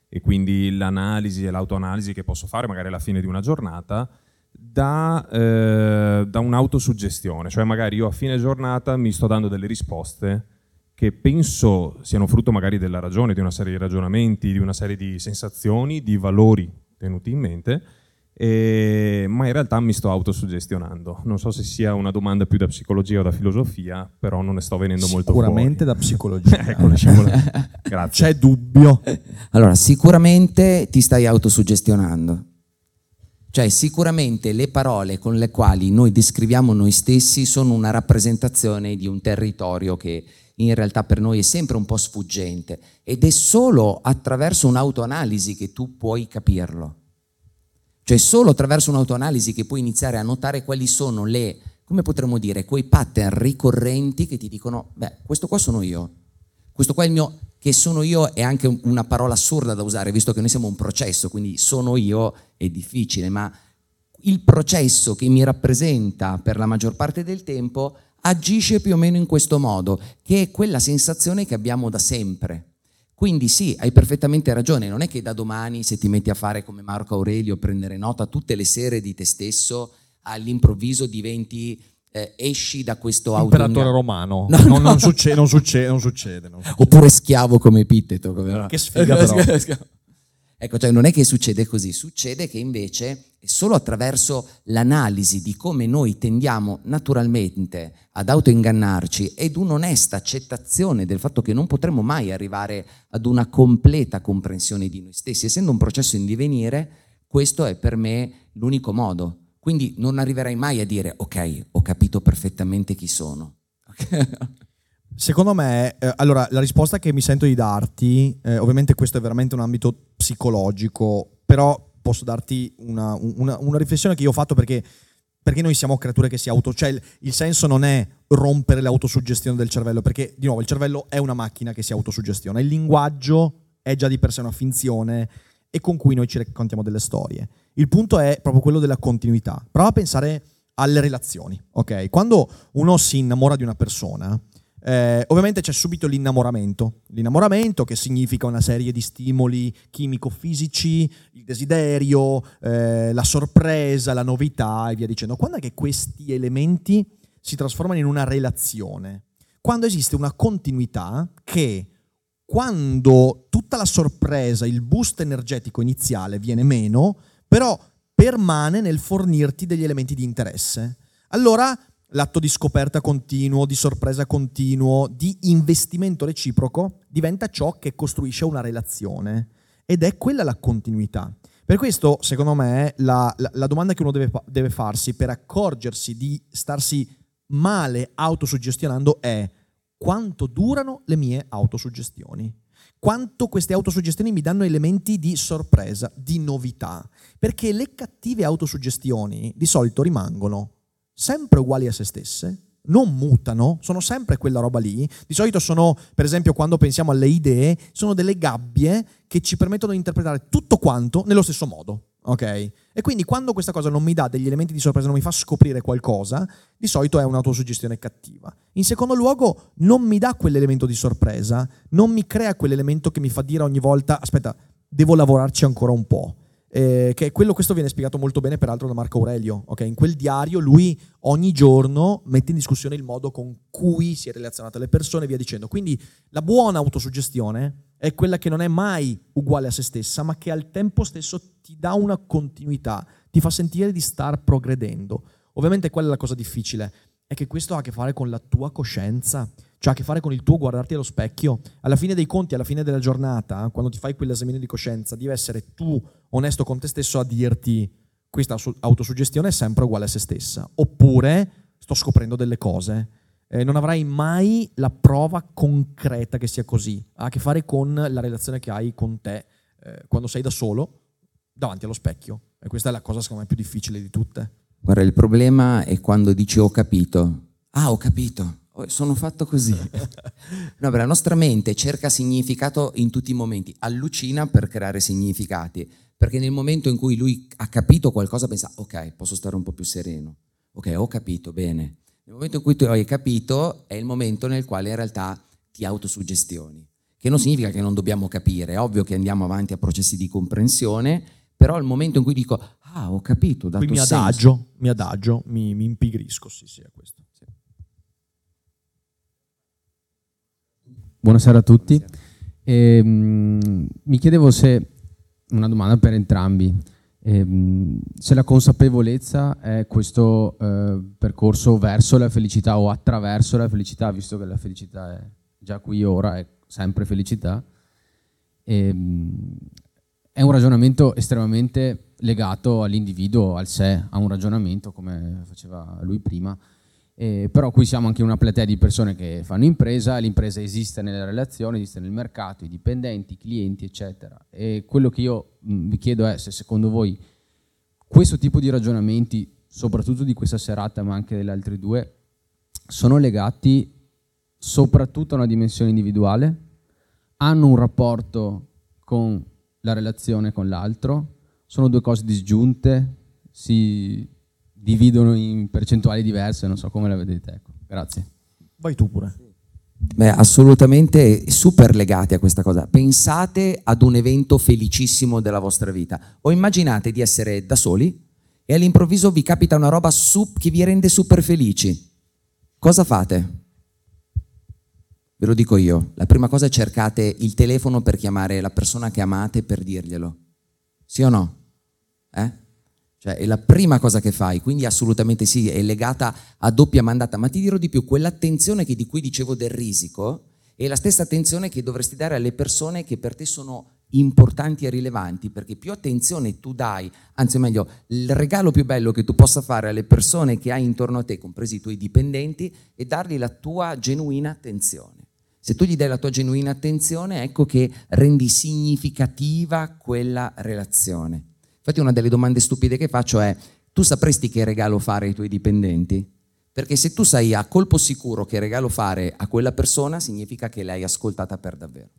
e quindi l'analisi e l'autoanalisi che posso fare magari alla fine di una giornata da, eh, da un'autosuggestione, cioè magari io a fine giornata mi sto dando delle risposte che penso siano frutto magari della ragione, di una serie di ragionamenti, di una serie di sensazioni, di valori tenuti in mente, e, ma in realtà mi sto autosuggestionando. Non so se sia una domanda più da psicologia o da filosofia, però non ne sto venendo molto fuori. Sicuramente da psicologia. ecco, Grazie. C'è dubbio. Allora, sicuramente ti stai autosuggestionando. Cioè, sicuramente le parole con le quali noi descriviamo noi stessi sono una rappresentazione di un territorio che in realtà per noi è sempre un po' sfuggente ed è solo attraverso un'autoanalisi che tu puoi capirlo. Cioè solo attraverso un'autoanalisi che puoi iniziare a notare quali sono le, come potremmo dire, quei pattern ricorrenti che ti dicono, beh, questo qua sono io. Questo qua è il mio, che sono io è anche una parola assurda da usare, visto che noi siamo un processo, quindi sono io è difficile, ma il processo che mi rappresenta per la maggior parte del tempo agisce più o meno in questo modo, che è quella sensazione che abbiamo da sempre. Quindi sì, hai perfettamente ragione, non è che da domani se ti metti a fare come Marco Aurelio, prendere nota tutte le sere di te stesso, all'improvviso diventi, eh, esci da questo Imperatore romano. No, no, non, succede, non, succede, non, succede, non succede. Oppure schiavo come Epiteto. Come... Che sfiga però. Ecco, cioè non è che succede così, succede che invece solo attraverso l'analisi di come noi tendiamo naturalmente ad autoingannarci ed un'onesta accettazione del fatto che non potremo mai arrivare ad una completa comprensione di noi stessi, essendo un processo in divenire, questo è per me l'unico modo. Quindi non arriverai mai a dire ok, ho capito perfettamente chi sono. Secondo me, eh, allora, la risposta che mi sento di darti, eh, ovviamente questo è veramente un ambito psicologico, però posso darti una, una, una riflessione che io ho fatto perché, perché, noi siamo creature che si auto... Cioè il, il senso non è rompere l'autosuggestione del cervello, perché di nuovo il cervello è una macchina che si autosuggestiona, il linguaggio è già di per sé una finzione e con cui noi ci raccontiamo delle storie. Il punto è proprio quello della continuità. Prova a pensare alle relazioni, ok? Quando uno si innamora di una persona, eh, ovviamente c'è subito l'innamoramento, l'innamoramento che significa una serie di stimoli chimico-fisici, il desiderio, eh, la sorpresa, la novità e via dicendo. Quando è che questi elementi si trasformano in una relazione? Quando esiste una continuità che quando tutta la sorpresa, il boost energetico iniziale viene meno, però permane nel fornirti degli elementi di interesse. Allora l'atto di scoperta continuo, di sorpresa continuo, di investimento reciproco diventa ciò che costruisce una relazione ed è quella la continuità. Per questo, secondo me, la, la, la domanda che uno deve, deve farsi per accorgersi di starsi male autosuggestionando è quanto durano le mie autosuggestioni? Quanto queste autosuggestioni mi danno elementi di sorpresa, di novità? Perché le cattive autosuggestioni di solito rimangono sempre uguali a se stesse, non mutano, sono sempre quella roba lì. Di solito sono, per esempio, quando pensiamo alle idee, sono delle gabbie che ci permettono di interpretare tutto quanto nello stesso modo. Ok? E quindi quando questa cosa non mi dà degli elementi di sorpresa, non mi fa scoprire qualcosa, di solito è un'autosuggestione cattiva. In secondo luogo, non mi dà quell'elemento di sorpresa, non mi crea quell'elemento che mi fa dire ogni volta, aspetta, devo lavorarci ancora un po' eh, che quello, questo viene spiegato molto bene peraltro da Marco Aurelio. Okay? In quel diario lui ogni giorno mette in discussione il modo con cui si è relazionato alle persone e via dicendo. Quindi la buona autosuggestione è quella che non è mai uguale a se stessa, ma che al tempo stesso ti dà una continuità, ti fa sentire di star progredendo. Ovviamente quella è la cosa difficile, è che questo ha a che fare con la tua coscienza, cioè ha a che fare con il tuo guardarti allo specchio. Alla fine dei conti, alla fine della giornata, quando ti fai quell'esame di coscienza, devi essere tu onesto con te stesso a dirti questa autosuggestione è sempre uguale a se stessa. Oppure sto scoprendo delle cose. Eh, non avrai mai la prova concreta che sia così. Ha a che fare con la relazione che hai con te eh, quando sei da solo davanti allo specchio. E questa è la cosa secondo me più difficile di tutte. Guarda, il problema è quando dici ho capito. Ah, ho capito. Oh, sono fatto così. no, la nostra mente cerca significato in tutti i momenti, allucina per creare significati, perché nel momento in cui lui ha capito qualcosa pensa, ok, posso stare un po' più sereno, ok, ho capito, bene. Nel momento in cui tu hai capito è il momento nel quale in realtà ti autosuggestioni, che non significa che non dobbiamo capire, è ovvio che andiamo avanti a processi di comprensione, però il momento in cui dico, ah, ho capito, ho dato mi adagio, mi adagio, mi, mi impigrisco, sì, sì, a questo. Buonasera a tutti. E, um, mi chiedevo se, una domanda per entrambi, e, um, se la consapevolezza è questo uh, percorso verso la felicità o attraverso la felicità, visto che la felicità è già qui ora, è sempre felicità. E, um, è un ragionamento estremamente legato all'individuo, al sé, a un ragionamento come faceva lui prima eh, però qui siamo anche una platea di persone che fanno impresa, l'impresa esiste nelle relazioni, esiste nel mercato, i dipendenti, i clienti, eccetera. E quello che io mh, vi chiedo è se secondo voi questo tipo di ragionamenti, soprattutto di questa serata, ma anche delle altre due, sono legati soprattutto a una dimensione individuale, hanno un rapporto con la relazione con l'altro, sono due cose disgiunte, si dividono in percentuali diverse, non so come la vedete. Ecco. Grazie. Vai tu pure. Beh, assolutamente super legati a questa cosa. Pensate ad un evento felicissimo della vostra vita o immaginate di essere da soli e all'improvviso vi capita una roba che vi rende super felici. Cosa fate? Ve lo dico io. La prima cosa è cercate il telefono per chiamare la persona che amate per dirglielo. Sì o no? Eh? Cioè è la prima cosa che fai, quindi assolutamente sì, è legata a doppia mandata, ma ti dirò di più, quell'attenzione che di cui dicevo del risico è la stessa attenzione che dovresti dare alle persone che per te sono importanti e rilevanti, perché più attenzione tu dai, anzi meglio, il regalo più bello che tu possa fare alle persone che hai intorno a te, compresi i tuoi dipendenti, è dargli la tua genuina attenzione. Se tu gli dai la tua genuina attenzione, ecco che rendi significativa quella relazione. Infatti una delle domande stupide che faccio è, tu sapresti che regalo fare ai tuoi dipendenti? Perché se tu sai a colpo sicuro che regalo fare a quella persona, significa che l'hai ascoltata per davvero.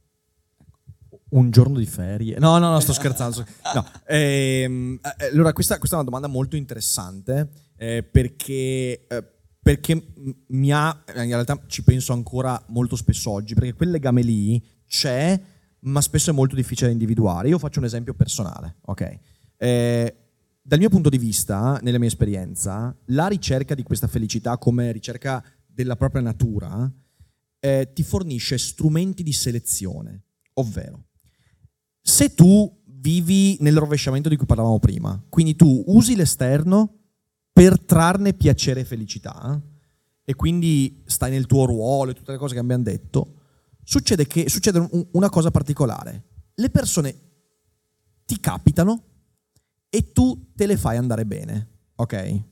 Un giorno di ferie? No, no, no, sto scherzando. No. Ehm, eh, allora, questa, questa, è una domanda molto interessante eh, perché, eh, perché mi ha, in realtà ci penso ancora molto spesso oggi, perché quel legame lì c'è, ma spesso è molto difficile da individuare. Io faccio un esempio personale, ok? Eh, dal mio punto di vista, nella mia esperienza, la ricerca di questa felicità come ricerca della propria natura eh, ti fornisce strumenti di selezione, ovvero se tu vivi nel rovesciamento di cui parlavamo prima, quindi tu usi l'esterno per trarne piacere e felicità e quindi stai nel tuo ruolo e tutte le cose che abbiamo detto, succede, che, succede una cosa particolare. Le persone ti capitano e tu te le fai andare bene, ok?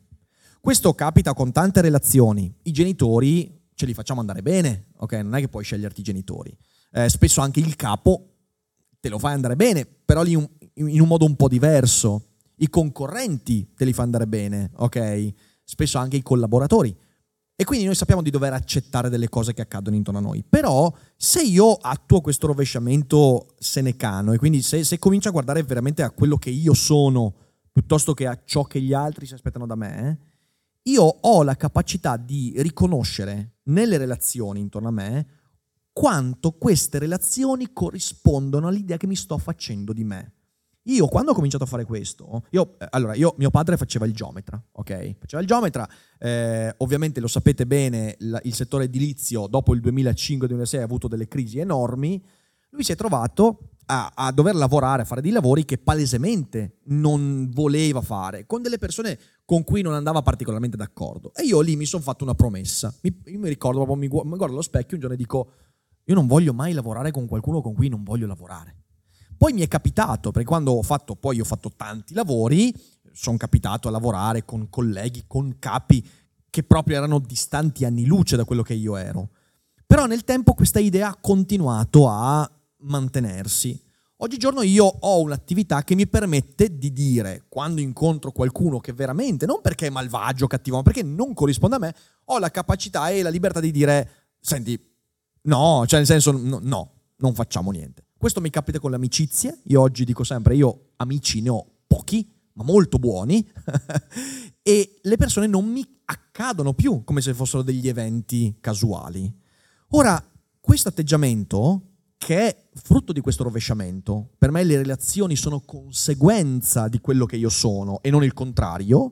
Questo capita con tante relazioni. I genitori ce li facciamo andare bene, ok? Non è che puoi sceglierti i genitori. Eh, spesso anche il capo te lo fai andare bene, però lì in un modo un po' diverso. I concorrenti te li fai andare bene, ok? Spesso anche i collaboratori. E quindi noi sappiamo di dover accettare delle cose che accadono intorno a noi. Però se io attuo questo rovesciamento senecano e quindi se, se comincio a guardare veramente a quello che io sono piuttosto che a ciò che gli altri si aspettano da me, io ho la capacità di riconoscere nelle relazioni intorno a me quanto queste relazioni corrispondono all'idea che mi sto facendo di me. Io quando ho cominciato a fare questo, io, eh, allora, io, mio padre faceva il geometra, ok? Faceva il geometra, eh, ovviamente lo sapete bene, la, il settore edilizio dopo il 2005-2006 ha avuto delle crisi enormi, lui si è trovato a, a, dover lavorare, a fare dei lavori che palesemente non voleva fare, con delle persone con cui non andava particolarmente d'accordo. E io lì mi sono fatto una promessa. Mi, io mi ricordo, proprio, mi, mi guardo allo specchio un giorno e dico, io non voglio mai lavorare con qualcuno con cui non voglio lavorare. Poi mi è capitato, perché quando ho fatto, poi ho fatto tanti lavori, sono capitato a lavorare con colleghi, con capi che proprio erano distanti anni luce da quello che io ero. Però nel tempo questa idea ha continuato a mantenersi. Oggigiorno io ho un'attività che mi permette di dire, quando incontro qualcuno che veramente, non perché è malvagio cattivo, ma perché non corrisponde a me, ho la capacità e la libertà di dire, senti, no, cioè nel senso, no, no non facciamo niente. Questo mi capita con le amicizie, io oggi dico sempre, io amici ne ho pochi, ma molto buoni, e le persone non mi accadono più come se fossero degli eventi casuali. Ora, questo atteggiamento, che è frutto di questo rovesciamento, per me le relazioni sono conseguenza di quello che io sono e non il contrario,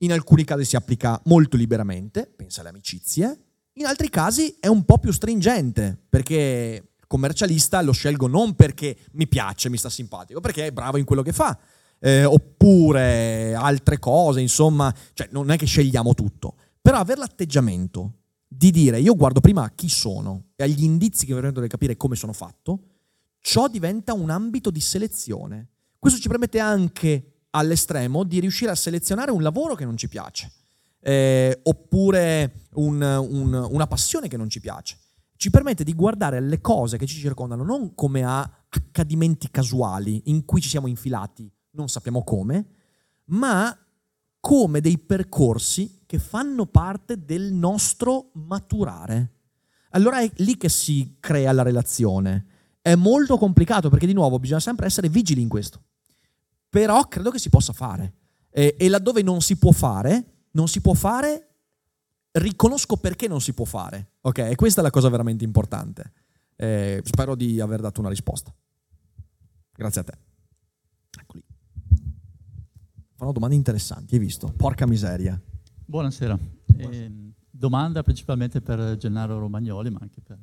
in alcuni casi si applica molto liberamente, pensa alle amicizie, in altri casi è un po' più stringente, perché commercialista lo scelgo non perché mi piace, mi sta simpatico, perché è bravo in quello che fa. Eh, oppure altre cose, insomma, cioè non è che scegliamo tutto, però avere l'atteggiamento di dire io guardo prima chi sono e agli indizi che mi permettono di capire come sono fatto, ciò diventa un ambito di selezione. Questo ci permette anche all'estremo di riuscire a selezionare un lavoro che non ci piace, eh, oppure un, un, una passione che non ci piace ci permette di guardare alle cose che ci circondano non come a accadimenti casuali in cui ci siamo infilati, non sappiamo come, ma come dei percorsi che fanno parte del nostro maturare. Allora è lì che si crea la relazione. È molto complicato perché di nuovo bisogna sempre essere vigili in questo. Però credo che si possa fare. E, e laddove non si può fare, non si può fare riconosco perché non si può fare. Ok, e questa è la cosa veramente importante. Eh, spero di aver dato una risposta. Grazie a te. Eccoli. Fanno domande interessanti, hai visto? Porca miseria. Buonasera. Eh, domanda principalmente per Gennaro Romagnoli, ma anche per,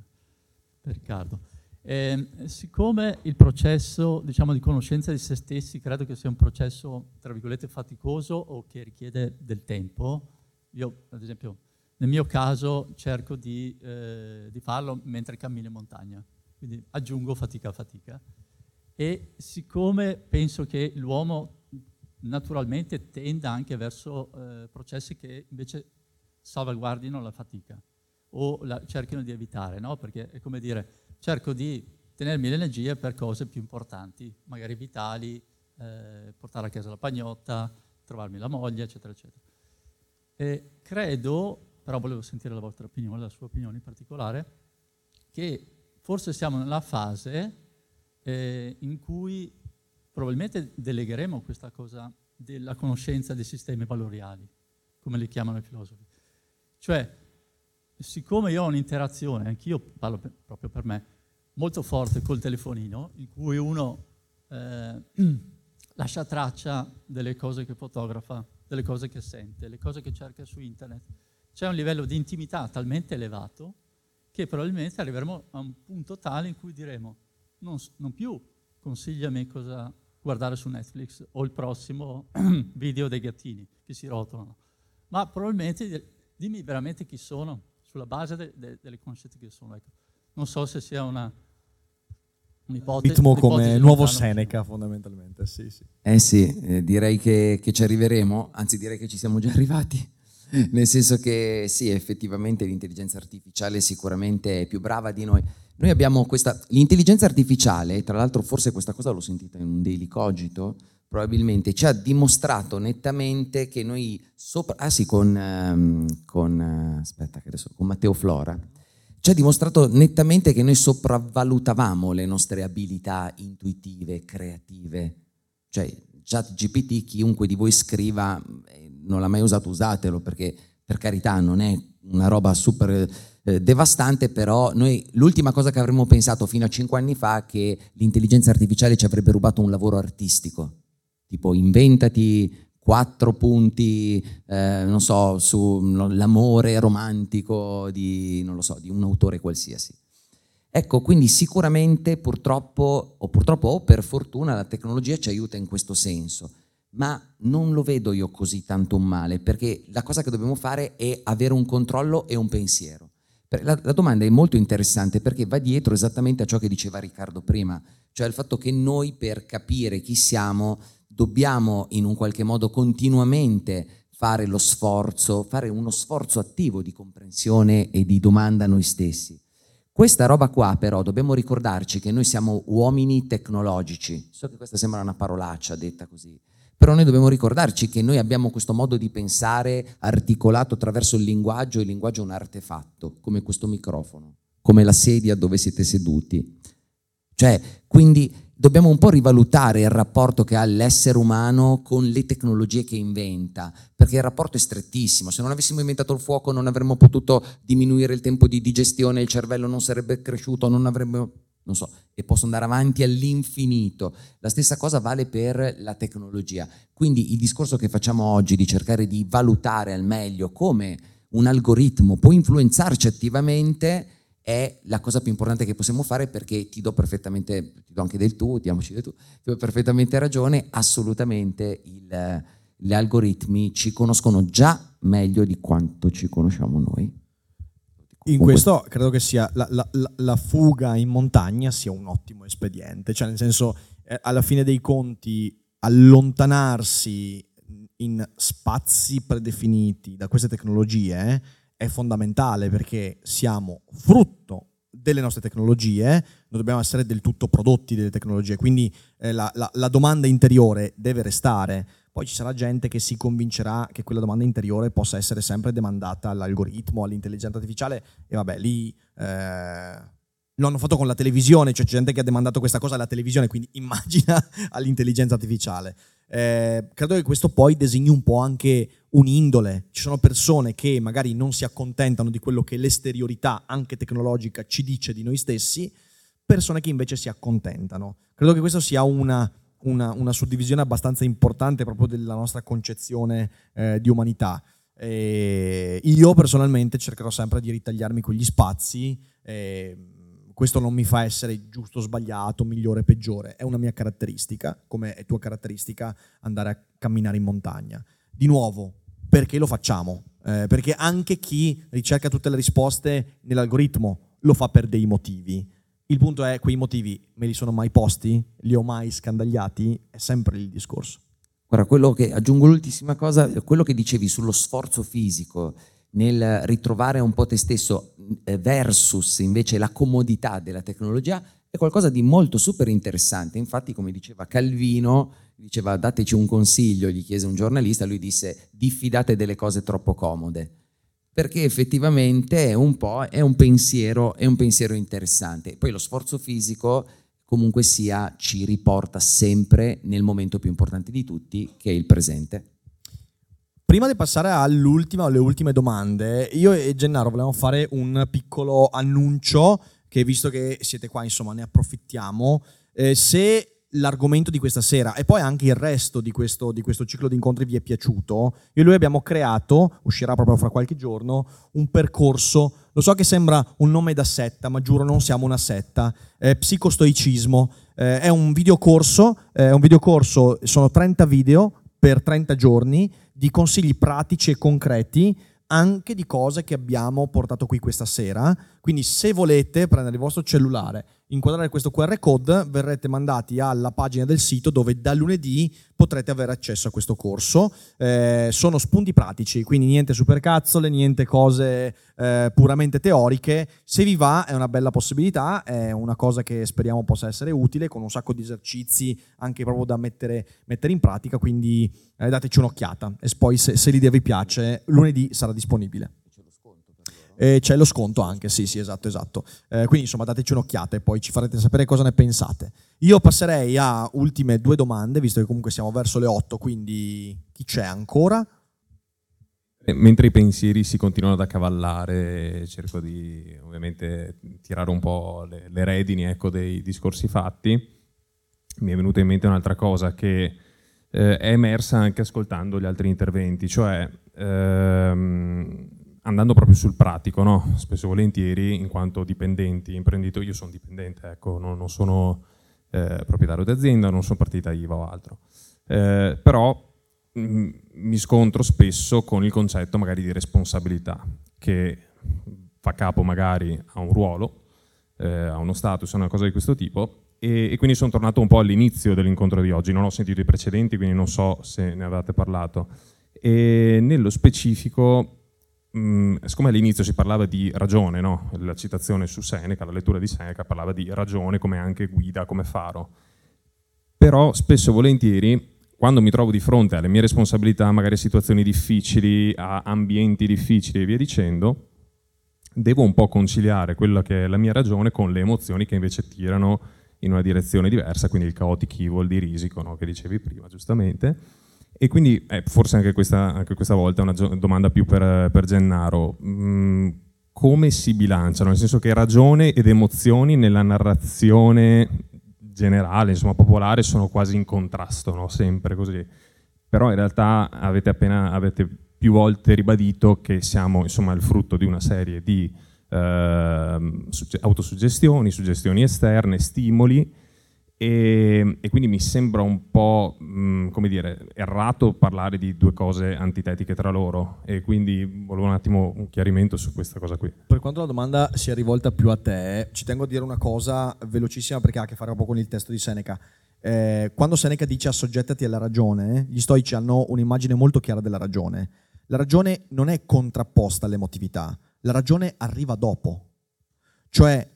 per Riccardo. Eh, siccome il processo diciamo, di conoscenza di se stessi credo che sia un processo, tra virgolette, faticoso o che richiede del tempo, io ad esempio nel mio caso cerco di, eh, di farlo mentre cammino in montagna, quindi aggiungo fatica a fatica. E siccome penso che l'uomo naturalmente tenda anche verso eh, processi che invece salvaguardino la fatica o la, cerchino di evitare, no? perché è come dire, cerco di tenermi l'energia per cose più importanti, magari vitali, eh, portare a casa la pagnotta, trovarmi la moglie, eccetera, eccetera. E credo, però volevo sentire la vostra opinione, la sua opinione in particolare, che forse siamo nella fase eh, in cui probabilmente delegheremo questa cosa della conoscenza dei sistemi valoriali, come li chiamano i filosofi. Cioè, siccome io ho un'interazione, anch'io parlo per, proprio per me, molto forte col telefonino, in cui uno eh, lascia traccia delle cose che fotografa, delle cose che sente, le cose che cerca su internet, c'è un livello di intimità talmente elevato che probabilmente arriveremo a un punto tale in cui diremo non, non più consigliami cosa guardare su Netflix o il prossimo video dei gattini che si rotolano, ma probabilmente dimmi veramente chi sono sulla base de, de, delle conoscenze che sono. Ecco. Non so se sia una, un'ipotesi. Ritmo come nuovo Seneca fondamentalmente, sì, sì. Eh sì, eh, direi che, che ci arriveremo, anzi direi che ci siamo già arrivati. Nel senso che sì, effettivamente l'intelligenza artificiale sicuramente è più brava di noi. Noi abbiamo questa, l'intelligenza artificiale, tra l'altro forse questa cosa l'ho sentita in un daily cogito, probabilmente ci ha dimostrato nettamente che noi sopra, ah sì, con, ehm, con, eh, aspetta adesso, con Matteo Flora, ci ha dimostrato nettamente che noi sopravvalutavamo le nostre abilità intuitive, creative. Cioè, chat GPT, chiunque di voi scriva, eh, non l'ha mai usato, usatelo perché per carità non è una roba super eh, devastante, però noi l'ultima cosa che avremmo pensato fino a cinque anni fa è che l'intelligenza artificiale ci avrebbe rubato un lavoro artistico. Tipo inventati quattro punti, eh, non so, sull'amore romantico di, so, di un autore qualsiasi. Ecco, quindi sicuramente purtroppo, o purtroppo o per fortuna, la tecnologia ci aiuta in questo senso ma non lo vedo io così tanto un male, perché la cosa che dobbiamo fare è avere un controllo e un pensiero. La, la, domanda è molto interessante perché va dietro esattamente a ciò che diceva Riccardo prima, cioè il fatto che noi per capire chi siamo dobbiamo in un qualche modo continuamente fare lo sforzo, fare uno sforzo attivo di comprensione e di domanda a noi stessi. Questa roba qua però dobbiamo ricordarci che noi siamo uomini tecnologici, so che questa sembra una parolaccia detta così, però noi dobbiamo ricordarci che noi abbiamo questo modo di pensare articolato attraverso il linguaggio, il linguaggio è un artefatto, come questo microfono, come la sedia dove siete seduti. Cioè, quindi dobbiamo un po' rivalutare il rapporto che ha l'essere umano con le tecnologie che inventa, perché il rapporto è strettissimo. Se non avessimo inventato il fuoco non avremmo potuto diminuire il tempo di digestione, il cervello non sarebbe cresciuto, non avremmo non so, e posso andare avanti all'infinito. La stessa cosa vale per la tecnologia. Quindi il discorso che facciamo oggi di cercare di valutare al meglio come un algoritmo può influenzarci attivamente è la cosa più importante che possiamo fare perché ti do perfettamente, ti do anche del tu, diamoci del tu, ti do perfettamente ragione, assolutamente il, gli algoritmi ci conoscono già meglio di quanto ci conosciamo noi. In questo credo che sia la, la, la, fuga in montagna sia un ottimo espediente, cioè nel senso eh, alla fine dei conti allontanarsi in spazi predefiniti da queste tecnologie è fondamentale perché siamo frutto delle nostre tecnologie, non dobbiamo essere del tutto prodotti delle tecnologie, quindi eh, la, la domanda interiore deve restare. Poi ci sarà gente che si convincerà che quella domanda interiore possa essere sempre demandata all'algoritmo, all'intelligenza artificiale e vabbè, lì eh, lo hanno fatto con la televisione, cioè c'è gente che ha demandato questa cosa alla televisione, quindi immagina all'intelligenza artificiale. Eh, credo che questo poi disegni un po' anche un'indole. Ci sono persone che magari non si accontentano di quello che l'esteriorità, anche tecnologica, ci dice di noi stessi, persone che invece si accontentano. Credo che questo sia una una, una suddivisione abbastanza importante proprio della nostra concezione eh, di umanità. E io personalmente cercherò sempre di ritagliarmi quegli spazi. Questo non mi fa essere giusto, sbagliato, migliore, peggiore. È una mia caratteristica, come è tua caratteristica andare a camminare in montagna. Di nuovo, perché lo facciamo? Eh, perché anche chi ricerca tutte le risposte nell'algoritmo lo fa per dei motivi Il punto è, quei motivi me li sono mai posti? Li ho mai scandagliati? È sempre il discorso. Guarda, quello che aggiungo l'ultima cosa, quello che dicevi sullo sforzo fisico nel ritrovare un po' te stesso versus invece la comodità della tecnologia è qualcosa di molto super interessante. Infatti, come diceva Calvino, diceva dateci un consiglio, gli chiese un giornalista, lui disse diffidate delle cose troppo comode. Perché effettivamente è un po' è un pensiero, è un pensiero interessante. Poi lo sforzo fisico comunque sia ci riporta sempre nel momento più importante di tutti, che è il presente. Prima di passare all'ultima, alle ultime domande, io e Gennaro volevamo fare un piccolo annuncio che visto che siete qua, insomma, ne approfittiamo. Eh, se l'argomento di questa sera e poi anche il resto di questo, di questo, ciclo di incontri vi è piaciuto, io e lui abbiamo creato, uscirà proprio fra qualche giorno, un percorso, lo so che sembra un nome da setta, ma giuro non siamo una setta, eh, psicostoicismo, eh, è un videocorso, eh, un videocorso, sono 30 video per 30 giorni di consigli pratici e concreti anche di cose che abbiamo portato qui questa sera. Quindi se volete prendere il vostro cellulare, inquadrare questo QR code, verrete mandati alla pagina del sito dove da lunedì potrete avere accesso a questo corso. Eh, sono spunti pratici, quindi niente supercazzole, niente cose eh, puramente teoriche. Se vi va è una bella possibilità, è una cosa che speriamo possa essere utile, con un sacco di esercizi anche proprio da mettere, mettere in pratica, quindi eh, dateci un'occhiata e poi se, se l'idea vi piace lunedì sarà disponibile. E c'è lo sconto anche, sì, sì, esatto, esatto. Eh, quindi insomma dateci un'occhiata e poi ci farete sapere cosa ne pensate. Io passerei a ultime due domande, visto che comunque siamo verso le 8, quindi chi c'è ancora? Mentre i pensieri si continuano ad accavallare, cerco di ovviamente tirare un po' le, le redini ecco, dei discorsi fatti. Mi è venuta in mente un'altra cosa che eh, è emersa anche ascoltando gli altri interventi, cioè ehm, andando proprio sul pratico, no? spesso e volentieri in quanto dipendenti, imprenditori, io sono dipendente, ecco, non, non sono eh, proprietario d'azienda, non sono partita IVA o altro, eh, però mm, mi scontro spesso con il concetto magari di responsabilità che fa capo magari a un ruolo, eh, a uno status, a una cosa di questo tipo e, e, quindi sono tornato un po' all'inizio dell'incontro di oggi, non ho sentito i precedenti, quindi non so se ne avevate parlato. E nello specifico, mh, siccome all'inizio si parlava di ragione, no? la citazione su Seneca, la lettura di Seneca parlava di ragione come anche guida, come faro, però spesso e volentieri quando mi trovo di fronte alle mie responsabilità, magari a situazioni difficili, a ambienti difficili e via dicendo, devo un po' conciliare quella che è la mia ragione con le emozioni che invece tirano in una direzione diversa, quindi il chaotic evil di Risico, no? che dicevi prima giustamente. E quindi eh, forse anche questa, anche questa, volta una domanda più per, per Gennaro. Mm, come si bilanciano? Nel senso che ragione ed emozioni nella narrazione generale, insomma popolare, sono quasi in contrasto, no? sempre così. Però in realtà avete appena avete più volte ribadito che siamo insomma, il frutto di una serie di eh, autosuggestioni, suggestioni esterne, stimoli e, e, quindi mi sembra un po' mh, come dire, errato parlare di due cose antitetiche tra loro e quindi volevo un attimo un chiarimento su questa cosa qui. Per quanto la domanda sia rivolta più a te, ci tengo a dire una cosa velocissima perché ha a che fare un po' con il testo di Seneca. Eh, quando Seneca dice assoggettati alla ragione, gli stoici hanno un'immagine molto chiara della ragione. La ragione non è contrapposta all'emotività, la ragione arriva dopo. Cioè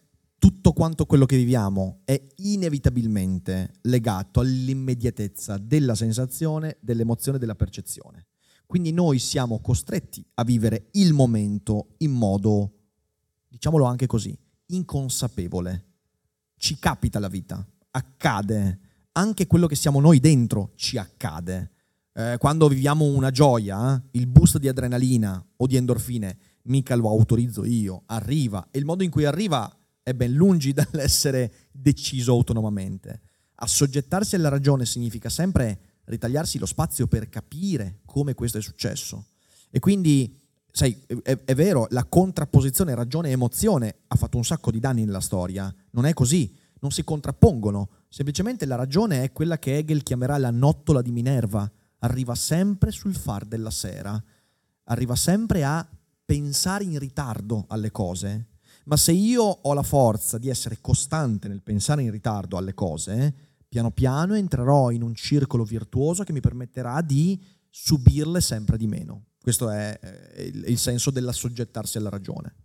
tutto quanto quello che viviamo è inevitabilmente legato all'immediatezza della sensazione, dell'emozione, della percezione. Quindi noi siamo costretti a vivere il momento in modo, diciamolo anche così, inconsapevole. Ci capita la vita, accade, anche quello che siamo noi dentro ci accade. Eh, quando viviamo una gioia, eh, il boost di adrenalina o di endorfine mica lo autorizzo io, arriva e il modo in cui arriva è ben lungi dall'essere deciso autonomamente. Assoggettarsi alla ragione significa sempre ritagliarsi lo spazio per capire come questo è successo. E quindi, sai, è, è vero, la contrapposizione ragione-emozione ha fatto un sacco di danni nella storia. Non è così, non si contrappongono. Semplicemente la ragione è quella che Hegel chiamerà la nottola di Minerva. Arriva sempre sul far della sera. Arriva sempre a pensare in ritardo alle cose, ma se io ho la forza di essere costante nel pensare in ritardo alle cose, piano piano entrerò in un circolo virtuoso che mi permetterà di subirle sempre di meno. Questo è il senso dell'assoggettarsi alla ragione.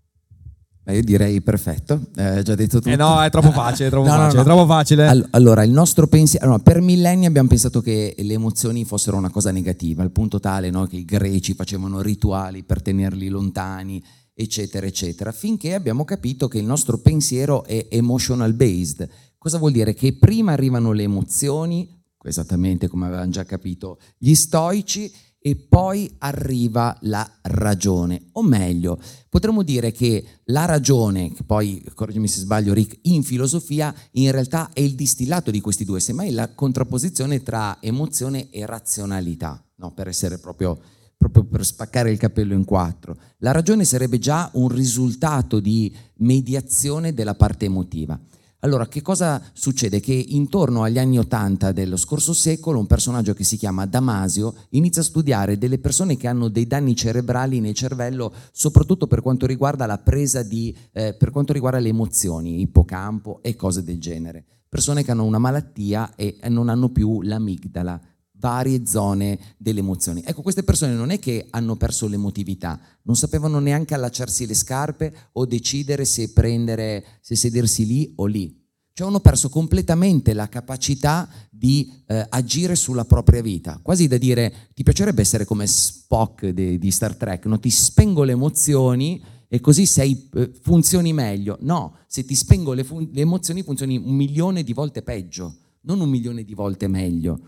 Io direi perfetto, eh, già detto tutto. Eh no, è troppo facile, è troppo, no, facile, no, no. È troppo facile. allora, il nostro pensiero, allora, per millenni abbiamo pensato che le emozioni fossero una cosa negativa, al punto tale che i greci facevano rituali per tenerli lontani, eccetera, eccetera, finché abbiamo capito che il nostro pensiero è emotional based. Cosa vuol dire? Che prima arrivano le emozioni, esattamente come avevamo già capito gli stoici, e poi arriva la ragione, o meglio, potremmo dire che la ragione, che poi, correggimi se sbaglio Rick, in filosofia in realtà è il distillato di questi due, semmai la contrapposizione tra emozione e razionalità, no? per essere proprio, proprio per spaccare il capello in quattro. La ragione sarebbe già un risultato di mediazione della parte emotiva. Allora, che cosa succede? Che intorno agli anni Ottanta dello scorso secolo un personaggio che si chiama Damasio inizia a studiare delle persone che hanno dei danni cerebrali nel cervello, soprattutto per quanto riguarda la presa di, eh, per quanto riguarda le emozioni, ippocampo e cose del genere. Persone che hanno una malattia e non hanno più l'amigdala, varie zone delle emozioni. Ecco, queste persone non è che hanno perso l'emotività, non sapevano neanche allacciarsi le scarpe o decidere se prendere, se sedersi lì o lì. Cioè hanno perso completamente la capacità di eh, agire sulla propria vita, quasi da dire ti piacerebbe essere come Spock di, di Star Trek, no? ti spengo le emozioni e così sei, eh, funzioni meglio. No, se ti spengo le, fun- le emozioni funzioni un milione di volte peggio, non un milione di volte meglio.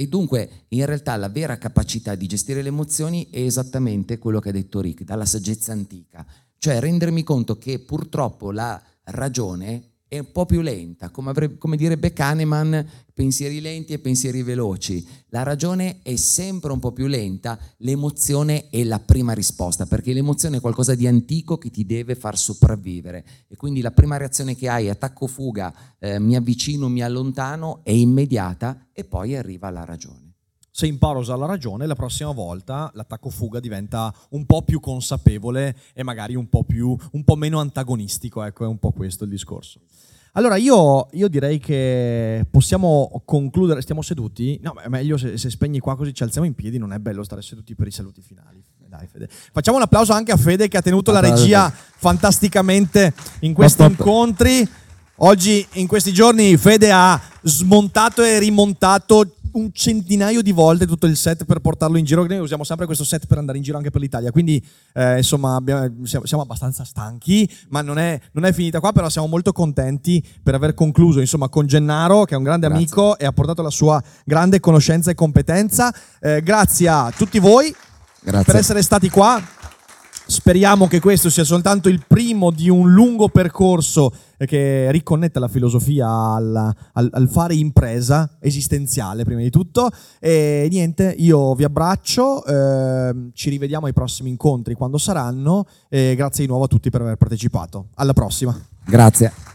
E dunque, in realtà, la vera capacità di gestire le emozioni è esattamente quello che ha detto Rick, dalla saggezza antica, cioè rendermi conto che purtroppo la ragione è un po' più lenta, come, avrebbe, come, direbbe Kahneman, pensieri lenti e pensieri veloci. La ragione è sempre un po' più lenta, l'emozione è la prima risposta, perché l'emozione è qualcosa di antico che ti deve far sopravvivere e quindi la prima reazione che hai, attacco fuga, eh, mi avvicino, mi allontano, è immediata e poi arriva la ragione. Se imparo a usare la ragione, la prossima volta l'attacco fuga diventa un po' più consapevole e magari un po', più, un po meno antagonistico, ecco, è un po' questo il discorso. Allora, io, io, direi che possiamo concludere. Stiamo seduti? No, è meglio se, se, spegni qua così ci alziamo in piedi. Non è bello stare seduti per i saluti finali. Dai, Fede. Facciamo un applauso anche a Fede che ha tenuto la regia fantasticamente in questi incontri. Oggi, in questi giorni, Fede ha smontato e rimontato un centinaio di volte tutto il set per portarlo in giro. Noi usiamo sempre questo set per andare in giro anche per l'Italia. Quindi, eh, insomma, abbiamo, siamo, siamo, abbastanza stanchi, ma non è, non è, finita qua. Però siamo molto contenti per aver concluso insomma, con Gennaro, che è un grande grazie. amico e ha portato la sua grande conoscenza e competenza. Eh, grazie a tutti voi grazie. per essere stati qua. Speriamo che questo sia soltanto il primo di un lungo percorso che riconnetta la filosofia al, al, al, fare impresa esistenziale, prima di tutto. E niente, io vi abbraccio, eh, ci rivediamo ai prossimi incontri quando saranno e grazie di nuovo a tutti per aver partecipato. Alla prossima. Grazie.